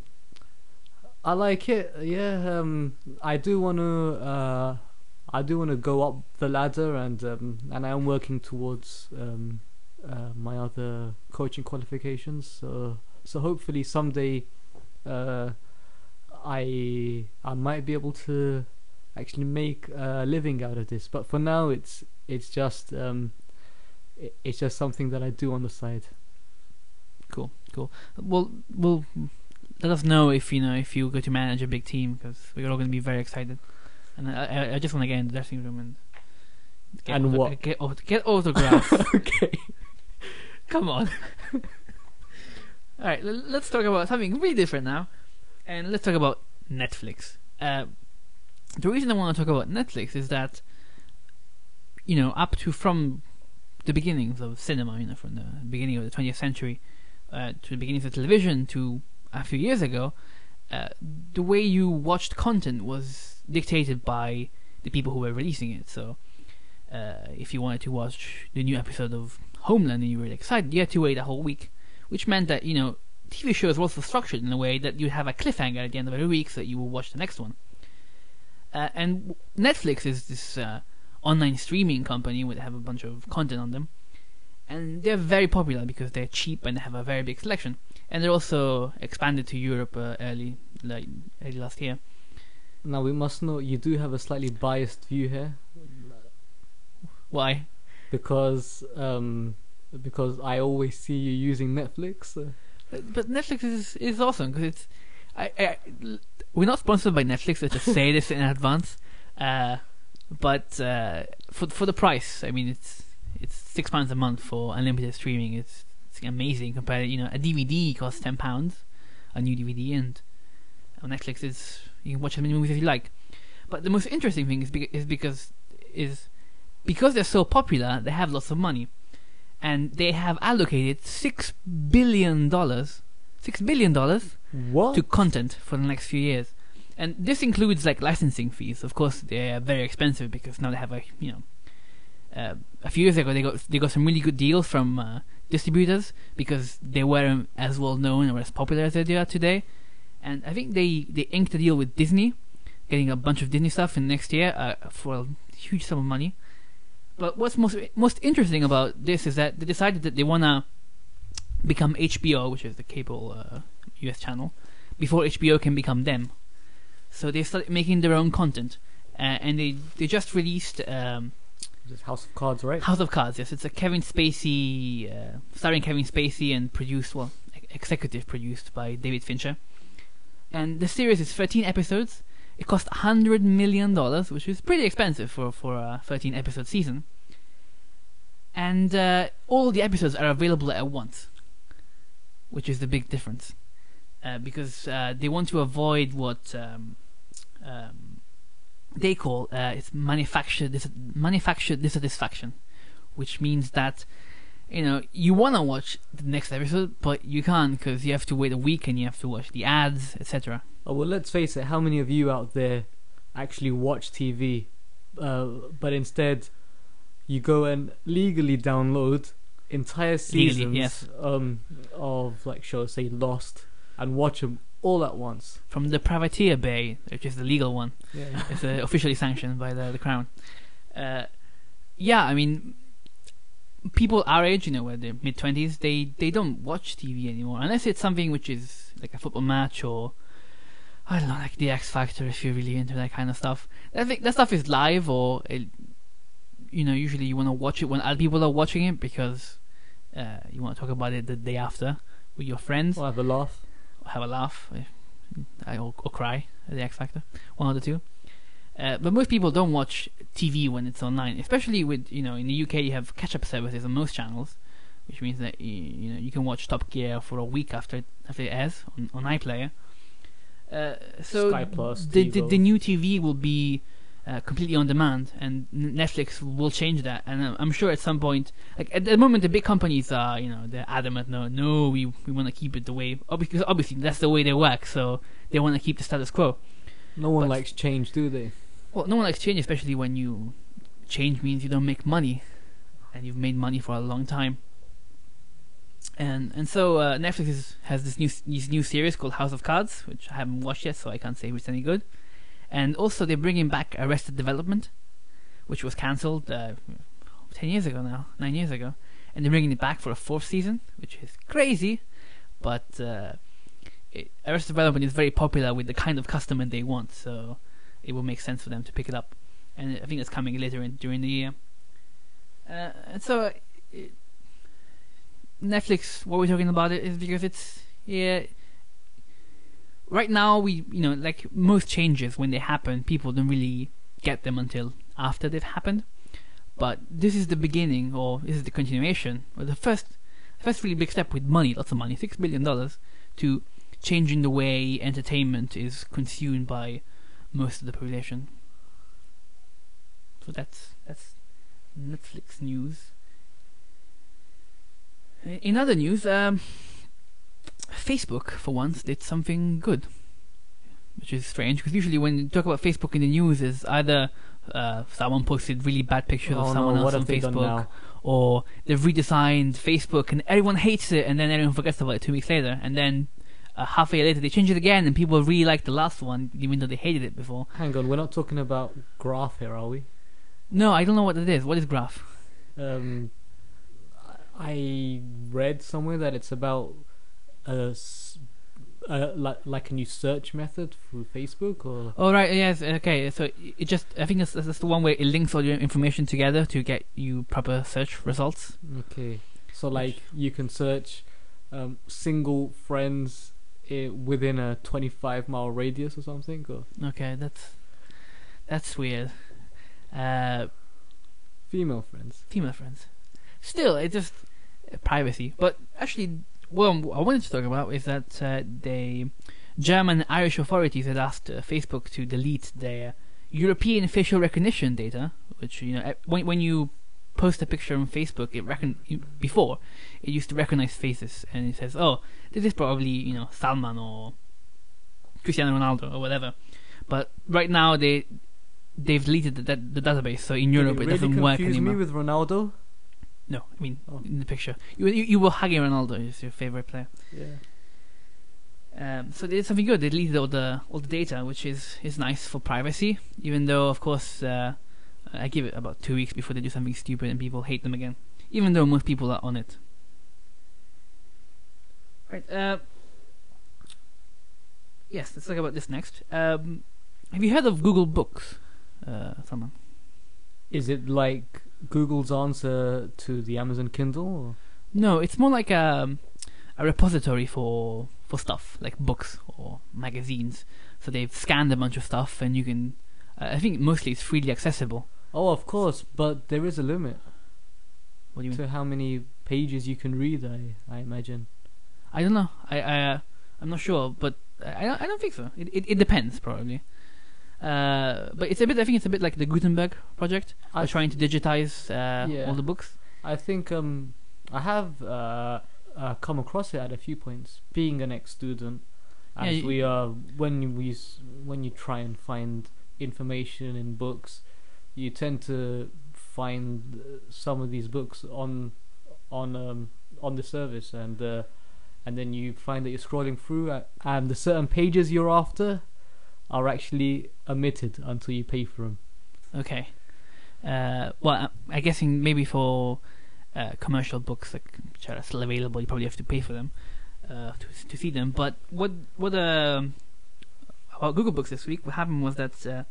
I like it. Yeah. Um, I do want to. Uh, I do want to go up the ladder, and um, and I am working towards um, uh, my other coaching qualifications. So so hopefully someday, uh, I I might be able to actually make a living out of this. But for now, it's it's just um, it's just something that I do on the side. Cool, cool. Well, well, let us know if you know if you go to manage a big team because we're all going to be very excited. And I, I, I just want to get in the dressing room and get And what? get, auto- get autographs. okay. Come on. <laughs> all right, let's talk about something really different now, and let's talk about Netflix. Uh, the reason I want to talk about Netflix is that you know up to from the beginnings of cinema, you know, from the beginning of the 20th century, uh, to the beginnings of television to a few years ago, uh, the way you watched content was dictated by the people who were releasing it. So, uh, if you wanted to watch the new episode of Homeland and you were really excited, you had to wait a whole week, which meant that you know TV shows were also structured in a way that you'd have a cliffhanger at the end of every week, so that you will watch the next one. Uh, and Netflix is this uh, online streaming company would have a bunch of content on them, and they're very popular because they're cheap and they have a very big selection. And they're also expanded to Europe uh, early, like early last year. Now we must know you do have a slightly biased view here Why? because um because I always see you using Netflix. But but Netflix is is awesome because it's. I, I, we're not sponsored by Netflix. Let's just say this in advance. Uh, but uh, for for the price, I mean, it's it's six pounds a month for unlimited streaming. It's it's amazing compared. To you know, a DVD costs ten pounds, a new DVD, and on Netflix is you can watch as many movies as you like. But the most interesting thing is is because is because they're so popular, they have lots of money and they have allocated six billion dollars, six billion dollars to content for the next few years, and this includes like licensing fees. Of course, they are very expensive because now they have a you know. Uh, a few years ago, they got they got some really good deals from uh, distributors because they weren't as well known or as popular as they are today, and I think they they inked a deal with Disney, getting a bunch of Disney stuff in next year uh, for a huge sum of money. But what's most most interesting about this is that they decided that they wanna become HBO, which is the cable uh, US channel, before HBO can become them. So they started making their own content, uh, and they they just released um, House of Cards, right? House of Cards. Yes, it's a Kevin Spacey, uh, starring Kevin Spacey and produced well, executive produced by David Fincher. And the series is 13 episodes. It cost 100 million dollars, which is pretty expensive for for a 13 episode season. And uh, all the episodes are available at once, which is the big difference, uh, because uh, they want to avoid what um, um, they call uh, it's manufactured dis- manufactured dissatisfaction, which means that you know you want to watch the next episode, but you can't because you have to wait a week and you have to watch the ads, etc. Oh, well, let's face it. How many of you out there actually watch TV, uh, but instead you go and legally download entire seasons yes. um, of like shows, say Lost, and watch them all at once? From the Privateer Bay, which is the legal one, Yeah. <laughs> it's uh, officially sanctioned by the the crown. Uh, yeah, I mean, people our age, you know, where they're mid twenties, they they don't watch TV anymore unless it's something which is like a football match or I don't know, like the X Factor. If you're really into that kind of stuff, I think that stuff is live or it, you know, usually you want to watch it when other people are watching it because uh, you want to talk about it the day after with your friends We'll have a laugh. have a laugh, or, or cry at the X Factor, one of the two. Uh, but most people don't watch TV when it's online, especially with you know in the UK you have catch-up services on most channels, which means that you, you know you can watch Top Gear for a week after it, after it airs on, on iPlayer. Uh, so Plus, the, the the new TV will be uh, completely on demand, and Netflix will change that. And I'm- sure at some point, like at the moment, the big companies are you know they're adamant, no, no, we we want to keep it the way, oh, because obviously that's the way they work, so they want to keep the status quo. No one But- likes change, do they? Well, no one likes change, especially when you change means you don't make money, and you've made money for a long time. And and so uh, Netflix is, has this new this new series called House of Cards, which I haven't watched yet, so I can't say if it's any good. And also they're bringing back Arrested Development, which was cancelled uh, ten years ago now, nine years ago, and they're bringing it back for a fourth season, which is crazy, but. Uh, it, Arrested Development is very popular with the kind of customer they want, so it will make sense for them to pick it up. And I think that's coming later in, during the year. Uh, and so, it, Netflix, what we're talking about it is because it's yeah. Right now, we you know like most changes when they happen, people don't really get them until after they've happened. But this is the beginning, or this is the continuation, or the first, first really big step with money, lots of money, six billion dollars, to changing the way entertainment is consumed by most of the population. So that's that's Netflix news. In other news, um, Facebook, for once, did something good, which is strange because usually when you talk about Facebook in the news, is either uh, someone posted really bad pictures oh of someone no, else on Facebook, or they've redesigned Facebook and everyone hates it, and then everyone forgets about it two weeks later, and then uh, half a year later they change it again, and people really like the last one, even though they hated it before. Hang on, we're not talking about graph here, are we? No, I don't know what it is. What is Graph? Um, I read somewhere that it's about a, uh, like like a new search method through Facebook or Oh right, yes, okay. So it just I think it's, that's the one where it links all your information together to get you proper search results. okay. So like you can search um, single friends i- within a 25 mile radius or something. Or Okay, that's that's weird. Uh, female friends. female friends. Still, it's just uh, privacy. But actually, what I'm- wanted to talk about is that uh, the German Irish authorities had asked uh, Facebook to delete their European facial recognition data, which you know when when you post a picture on Facebook, it recon before it used to recognize faces, and it says, "Oh, this is probably you know Salman or Cristiano Ronaldo or whatever." But right now they they've deleted the, the, the database, so in Europe it, it really doesn't work confuse anymore. me with Ronaldo. No, I mean Oh. in the picture. You you, you were hugging Ronaldo is your favorite player. Yeah. Um, so they did something good. They deleted all the all the data, which is is nice for privacy. Even though, of course, uh, I give it about two weeks before they do something stupid and people hate them again. Even though most people are on it. Right. Uh, yes. Let's talk about this next. Um, have you heard of Google Books, uh, someone? Is it like Google's answer to the Amazon Kindle? Or? No, it's more like a a repository for for stuff like books or magazines. So they've scanned a bunch of stuff, and you can. Uh, I think mostly it's freely accessible. Oh, of course, but there is a limit What do you mean? to how many pages you can read. I I imagine. I don't know. I I uh, I'm not sure, but I don't, I don't think so. It it, it depends probably. Uh, but it's a bit. I think it's a bit like the Gutenberg project. I trying to digitize uh, Yeah. all the books. I think um I have uh, uh come across it at a few points. Being an ex-student, Yeah, as you- we are when we when you try and find information in books, you tend to find uh, some of these books on on um on the service and uh, and then you find that you're scrolling through and the certain pages you're after are actually omitted until you pay for them. Okay. Uh, well, I- I'm guessing maybe for uh, commercial books like which are still available, you probably have to pay for them uh, to to see them. But what what um about Google Books this week? What happened was that uh,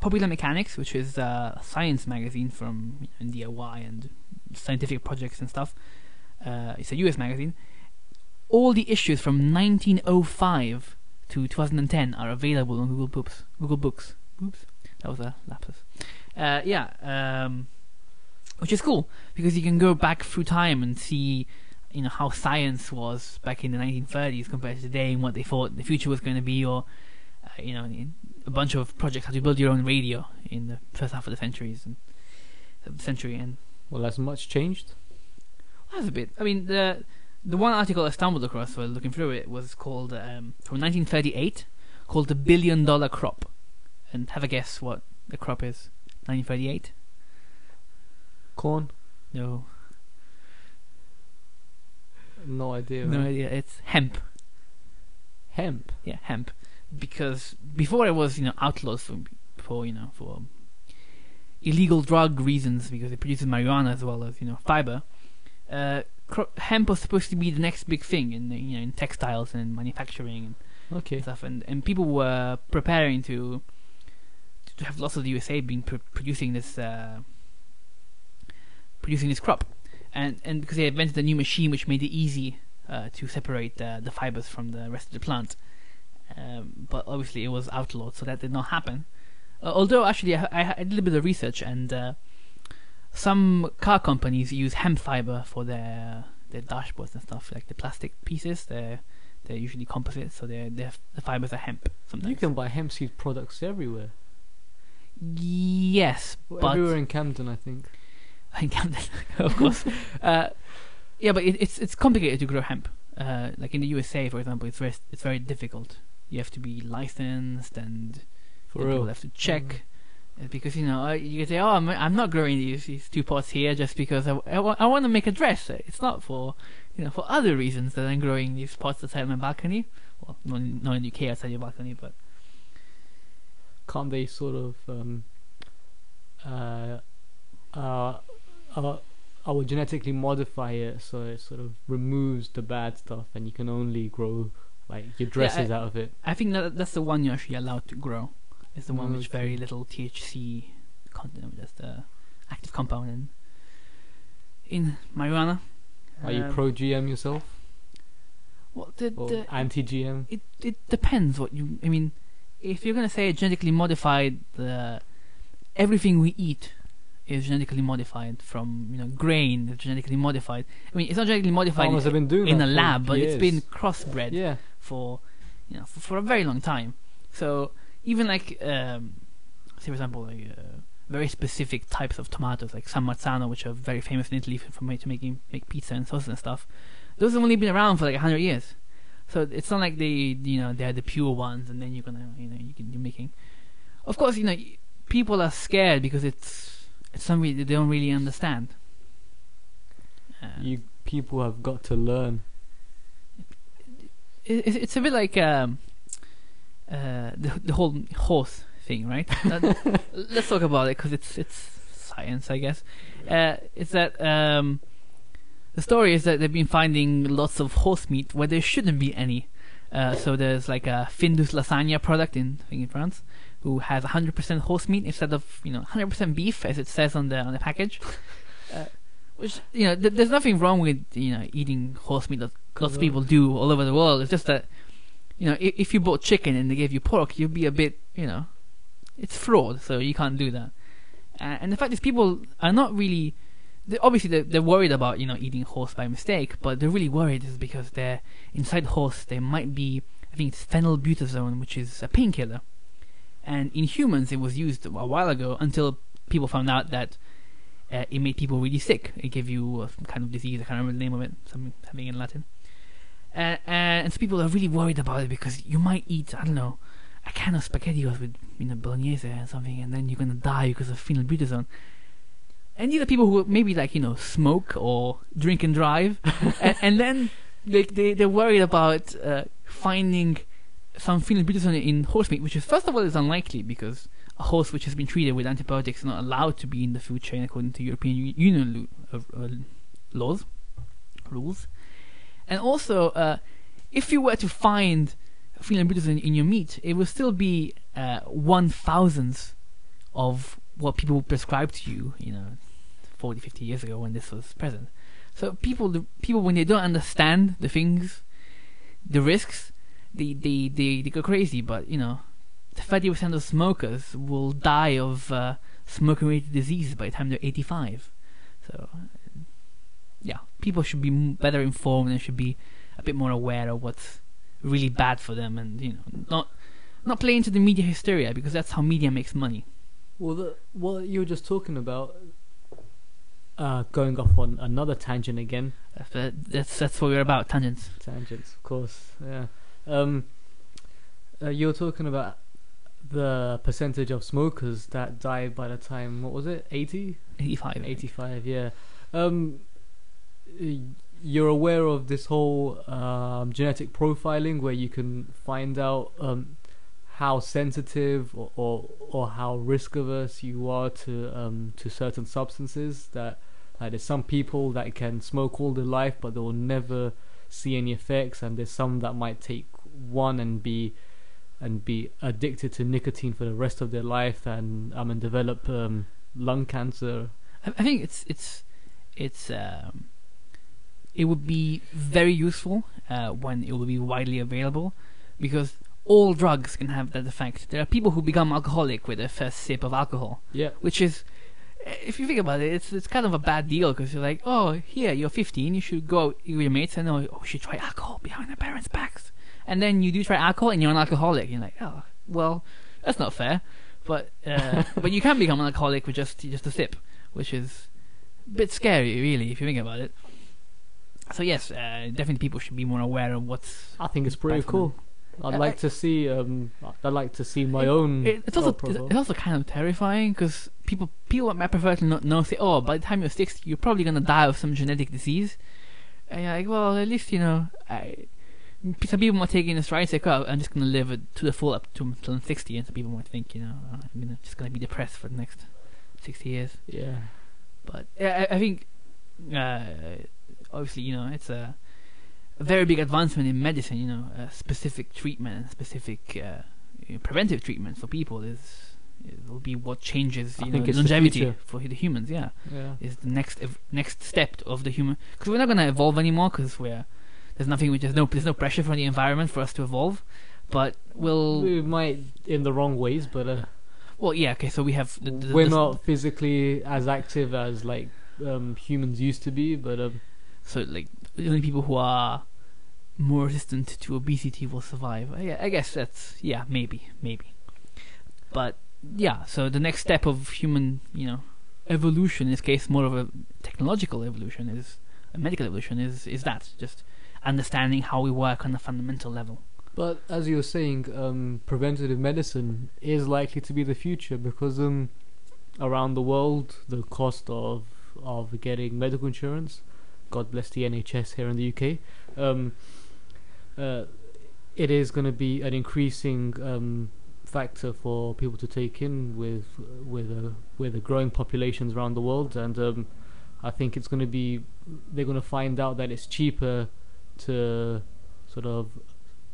Popular Mechanics, which is a science magazine from DIY and scientific projects and stuff, uh, it's a US magazine. All the issues from 1905 to 2010 are available on Google Books. Google Books. Oops, that was a lapsus. Uh, yeah, um, which is cool because you can go back through time and see, you know, how science was back in the 1930s compared to today and what they thought the future was going to be, or uh, you know, a bunch of projects how to build your own radio in the first half of the centuries and the century and Well, has much changed? that's a bit. I mean, the the one article I stumbled across while looking through it was called um, from 1938, called the billion dollar crop, and have a guess what the crop is. 1938. Corn? No, No idea. no man. idea. It's hemp. Hemp. Yeah, hemp. Because before it was, you know, outlaws for, for you know, for illegal drug reasons because it produces marijuana as well as you know fiber. Uh, cro- hemp was supposed to be the next big thing in the, you know in textiles and manufacturing and Okay. stuff, and and people were preparing to to have lots of the USA being pr- producing this uh, producing this crop, and and because they invented a new machine which made it easy uh, to separate the the fibers from the rest of the plant, um, but obviously it was outlawed, so that did not happen. Uh, although actually, I, I, I did a bit of research, and uh, some car companies use hemp fiber for their their dashboards and stuff, like the plastic pieces. They're they're usually composite, so they're, they're the fibers are hemp. Sometimes You can buy hemp seed products everywhere. yes, but everywhere in Camden, I think. <laughs> in Camden, <laughs> of course. <laughs> uh, yeah, but it, it's it's complicated to grow hemp. uh, like in the USA, for example, it's very it's very difficult. You have to be licensed, and For people have to check. uh, Because you know uh, you can say, "Oh, I'm, I'm not growing these, these two pots here just because I, I, want to make a dress." Uh, It's not for you know for other reasons that I'm growing these pots outside my balcony. Well, not in, not in the UK outside your balcony, but Can't they sort of um, uh, uh, uh, I will genetically modify it so it sort of removes the bad stuff, and you can only grow like your dresses out of it. I think that that's the one you're actually allowed to grow. It's the one with Okay. very little THC content, just the active compound in in marijuana. Are you Um, pro GM yourself Well, the, the, anti GM? it it depends what you. I mean, if you're gonna say genetically modified, uh, everything we eat is genetically modified from you know grain is genetically modified. I mean, it's not genetically modified Farmers have been doing in a lab, but it's been crossbred yeah. for you know for, for a very long time. So even like um, say for example like uh, very specific types of tomatoes like San Marzano, which are very famous in Italy for, for making make pizza and sauce and stuff. Those have only been around for like hundred years. So it's not like they you know they're the pure ones and then you're gonna you know you can, you're making. Of course you know people are scared because it's it's something they don't really understand. Uh, You people have got to learn. it, it- it's a bit like um, uh, the the whole horse thing, right? <laughs> That- let's talk about it because it's it's science, I guess. Uh, it's that um, the story is that they've been finding lots of horse meat where there shouldn't be any. Uh, so there's like a Findus lasagna product in I think in France who has 100% horse meat instead of you know 100% beef as it says on the on the package. <laughs> Uh, which you know, th- there's nothing wrong with you know eating horse meat. That lots of people do all over the world. It's just that you know if, you bought chicken and they gave you pork, you'd be a bit you know it's fraud. So you can't do that. Uh, and the fact is, people are not really. They, obviously, they're, they're worried about you know eating horse by mistake, but they're really worried is because they're inside horse. There might be, I think it's phenylbutazone, which is a painkiller, and in humans it was used a while ago until people found out that uh, it made people really sick. It gave you uh, some kind of disease. I can't remember the name of it. Something, something in Latin. Uh, and so people are really worried about it because you might eat, I don't know, a can of spaghetti with you know bolognese or something, and then you're gonna die because of phenylbutazone. And these are people who maybe like you know smoke or drink and drive, <laughs> and, and then they they they're worried about uh, finding some phenylbutazone in horse meat, which is first of all is unlikely because a horse which has been treated with antibiotics is not allowed to be in the food chain according to European Union lo- uh, uh, laws rules. And also, uh, if you were to find phenylbutazone in your meat, it would still be uh, one thousandth of what people prescribed to you, you know, 40, 50 years ago when this was present. So people, the people when they don't understand the things, the risks, they they they, they go crazy. But you know, thirty percent of smokers will die of uh, smoking-related diseases by the time they're eighty-five. So yeah, people should be better informed and should be a bit more aware of what's really bad for them, and you know, not not play into the media hysteria because that's how media makes money. Well, the, what you were just talking about, uh, going off on another tangent again. That's that's, that's what we're about tangents. Tangents, of course. Yeah. Um, uh, you were talking about the percentage of smokers that die by the time. What was it? 80? Eighty-five. 85. Yeah. Um, you're aware of this whole um, genetic profiling where you can find out um, how sensitive or, or or how risk averse you are to um, to certain substances. That like there's some people that can smoke all their life, but they will never see any effects, and there's some that might take one and be and be addicted to nicotine for the rest of their life, and um, and develop um, lung cancer. I, I think it's it's it's um, it would be very useful uh, when it will be widely available because all drugs can have that effect. There are people who become alcoholic with their first sip of alcohol, Yeah. which is, if you think about it, it's it's kind of a bad deal because you're like, oh, here you're 15, you should go out with your mates and oh, oh, you should try alcohol behind their parents' backs, and then you do try alcohol and you're an alcoholic. You're like, oh, well, that's not fair, but uh, <laughs> but you can become an alcoholic with just just a sip, which is a bit scary, really, if you think about it. So yes, uh, definitely people should be more aware of what's. I think it's pretty Back cool. I'd I- like I- to see. Um, I'd like to see my It- own. It, it's also world it's also kind of terrifying because people people might prefer to not know say oh by the time you're 60 you're probably gonna die of some genetic disease and you're like well at least you know I, some people might take it in stride and say oh I'm just gonna live it to the full up to until I'm 60 and some people might think you know "Oh, I'm gonna, just gonna be depressed for the next 60 years yeah. but I, I think uh, obviously you know it's a, a very big advancement in medicine you know specific treatment and specific uh, you know, preventive treatment for people is it will be what changes you know, it's the longevity for the humans yeah Yeah. is the next ev- next step of the human because we're not going to evolve anymore because we're there's nothing which there's no there's no pressure from the environment for us to evolve but we'll We might in the wrong ways, but uh, well yeah okay so we have the, the, we're not physically as active as like um, humans used to be. But um, So like the only people who are more resistant to obesity will survive. I, I guess that's yeah, maybe, maybe. But yeah, so the next step of human, you know, evolution in this case, more of a technological evolution is a medical evolution is is that just understanding how we work on a fundamental level. But as you were saying, um, preventative medicine is likely to be the future because um, around the world, the cost of of getting medical insurance, God bless the NHS here in the UK, um, uh, it is going to be an increasing um, factor for people to take in with with uh, with the growing populations around the world, and um, I think it's going to be they're going to find out that it's cheaper to sort of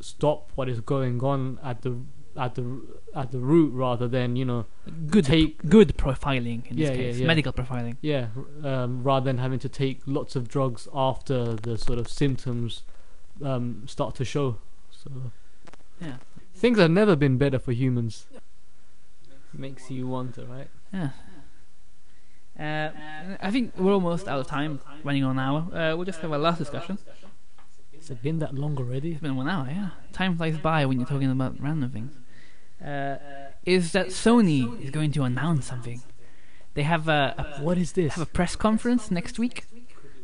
stop what is going on at the at the at the root rather than you know Good, Take- good profiling in Yeah, this yeah, case, yeah. medical profiling. yeah um, rather than having to take lots of drugs after the sort of symptoms um, start to show so Yeah. things have never been better for humans makes you wonder right Yeah. Uh, I think we're almost out of time, running on an hour. Uh, we'll just have a last discussion. Has it been that long already It's been one hour, yeah. Time flies by when you're talking about random things. Uh, is that Sony is going to announce something? They have a, what is this have a press conference next week.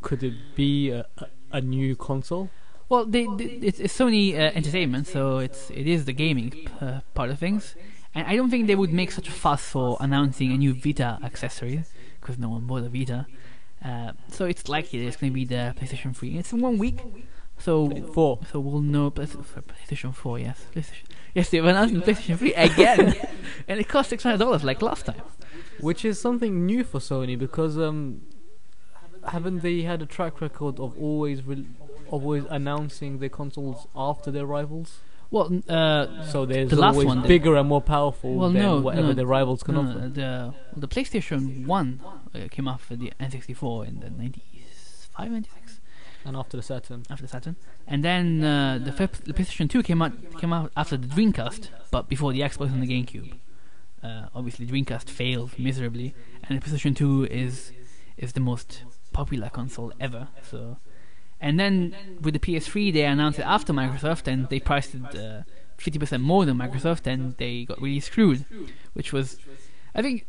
could it be a, a, a new console Well, they, they, it's, it's Sony uh, Entertainment, so it's it is the gaming uh, part of things. And I don't think they would make such a fuss for announcing a new Vita accessory, because no one bought a Vita. Uh, so it's likely that it's going to be the PlayStation 3. It's in one week, so four so we'll know Play- PlayStation 4. Yes, PlayStation. Yes, they've announced PlayStation 3 again, <laughs> <laughs> and it cost six hundred dollars like last time. which is something new for Sony because um haven't they had a track record of always re- always announcing their consoles after their rivals Well, uh, so there's The last always one did. bigger and more powerful Well, than no, whatever no, their rivals can no, offer no, the the PlayStation 1 uh, came out for the N64 in the 95, 96 and after the Saturn after the Saturn, and then uh, the, fir- the PlayStation 2 came out came out after the Dreamcast, but before the Xbox and the GameCube. Uh, obviously, Dreamcast failed miserably, and the PlayStation 2 is is the most popular console ever. So, and then with the PS3, they announced it after Microsoft, and they priced it uh, fifty percent more than Microsoft, and they got really screwed, which was. I think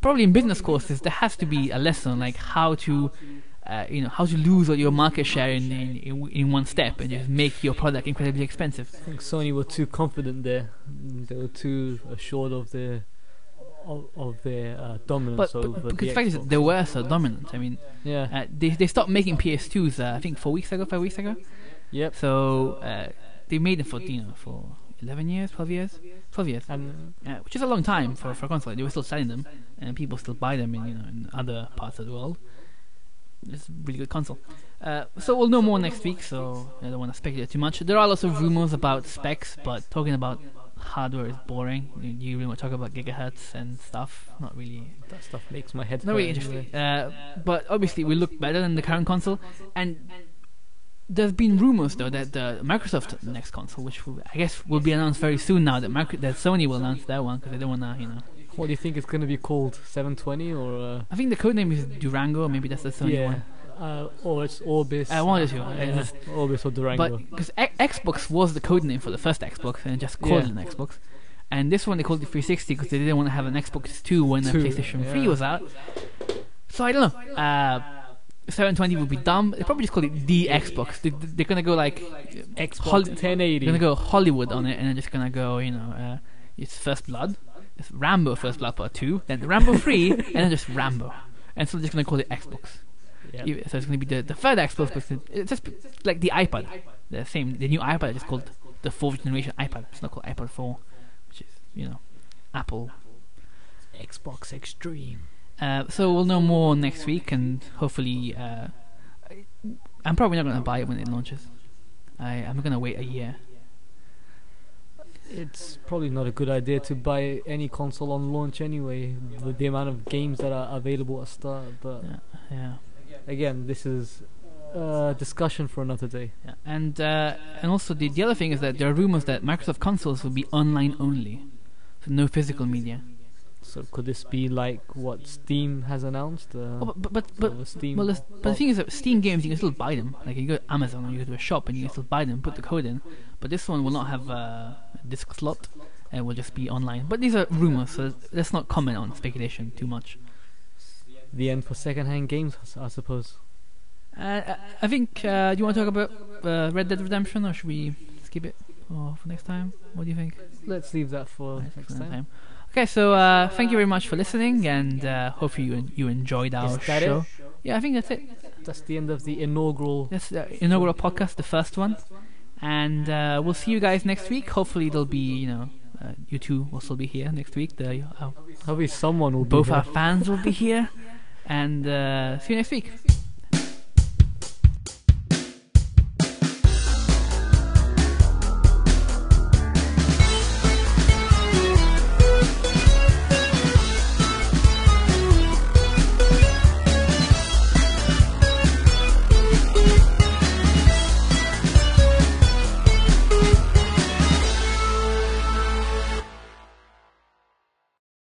probably in business courses there has to be a lesson like how to, uh, you know, how to lose all your market share in, in in one step and just make your product incredibly expensive. I think Sony were too confident there they were too assured of their of, of their uh, dominance But, over but the because the fact is they were so dominant. I mean, yeah uh, they they stopped making PS2s. Uh, I think four weeks ago, five weeks ago. yep So uh, they made them for you know for eleven years, twelve years, twelve years, and uh, which is a long time for for a console. They were still selling them, and people still buy them in you know in other parts of the world. It's a really good console. Uh, so we'll know more next week. So I don't want to speculate too much. There are lots of rumors about specs, but talking about hardware is boring. You, you really want to talk about gigahertz and stuff. Not really that stuff makes my head not really interesting. Uh, but obviously, we look better than the current console. And there's been rumors though that the Microsoft next console, which will, I guess will be announced very soon now, that Micro- that Sony will announce that one because they don't wanna, you know. What do you think it's going to be called 720 or uh, I think the code name is Durango. Maybe that's the Sony yeah one. uh, or it's Orbis one of the two. yeah, It's just- Orbis or Durango But because Xbox was the code name for the first Xbox and just called Yeah. it an Xbox. And this one they called it 360 because they didn't want to have an Xbox 2 when the Two, PlayStation 3 was out. So I don't know. Uh, 720 would be dumb. They probably just call it the Xbox. They, they're gonna go like Xbox Hol- 1080. They're gonna go Hollywood on it, and they're just gonna go, you know, uh, it's First Blood, Rambo First Blood Part Two, then Rambo Three, <laughs> and then just Rambo, and so they're just gonna call it Xbox. Yep. So it's gonna be the, the third Xbox, but it's- just like the iPad, the same. The new iPad is just called the fourth generation iPad. It's not called iPad Four, which is you know, Apple. Xbox Extreme. Uh, so we'll know more next week, and hopefully, uh, I'm probably not gonna buy it when it launches. I I'm gonna wait a year. It's probably not a good idea to buy any console on launch anyway, with the amount of games that are available at start. But Yeah, yeah. again, this is a discussion for another day. Yeah, and uh, and also the the other thing is that there are rumors that Microsoft consoles will be online only, so no physical media. So could this be like what Steam has announced? Uh, Oh, but but but, but sort of a Steam. well, the, but the thing is that Steam games you can still buy them. Like you go to Amazon or you go to a shop and you can still buy them, put the code in. But this one will not have a disc slot, and will just be online. But these are rumors, so let's not comment on speculation too much. the end for second-hand games, I suppose. Uh, I- I think. Uh, do you want to talk about uh, Red Dead Redemption, or should we skip it for, for next time? What do you think? Let's leave that for Right, next for time. Okay, so uh, thank you very much for listening, and uh, hopefully you en- you enjoyed our show. it? Yeah, I think that's it. That's the end of the inaugural. That's the inaugural podcast, the first one, and uh, we'll see you guys next week. Hopefully, there'll be you know uh, you two will still be here next week. The uh, Probably someone will both our fans will be here, and uh, see you next week.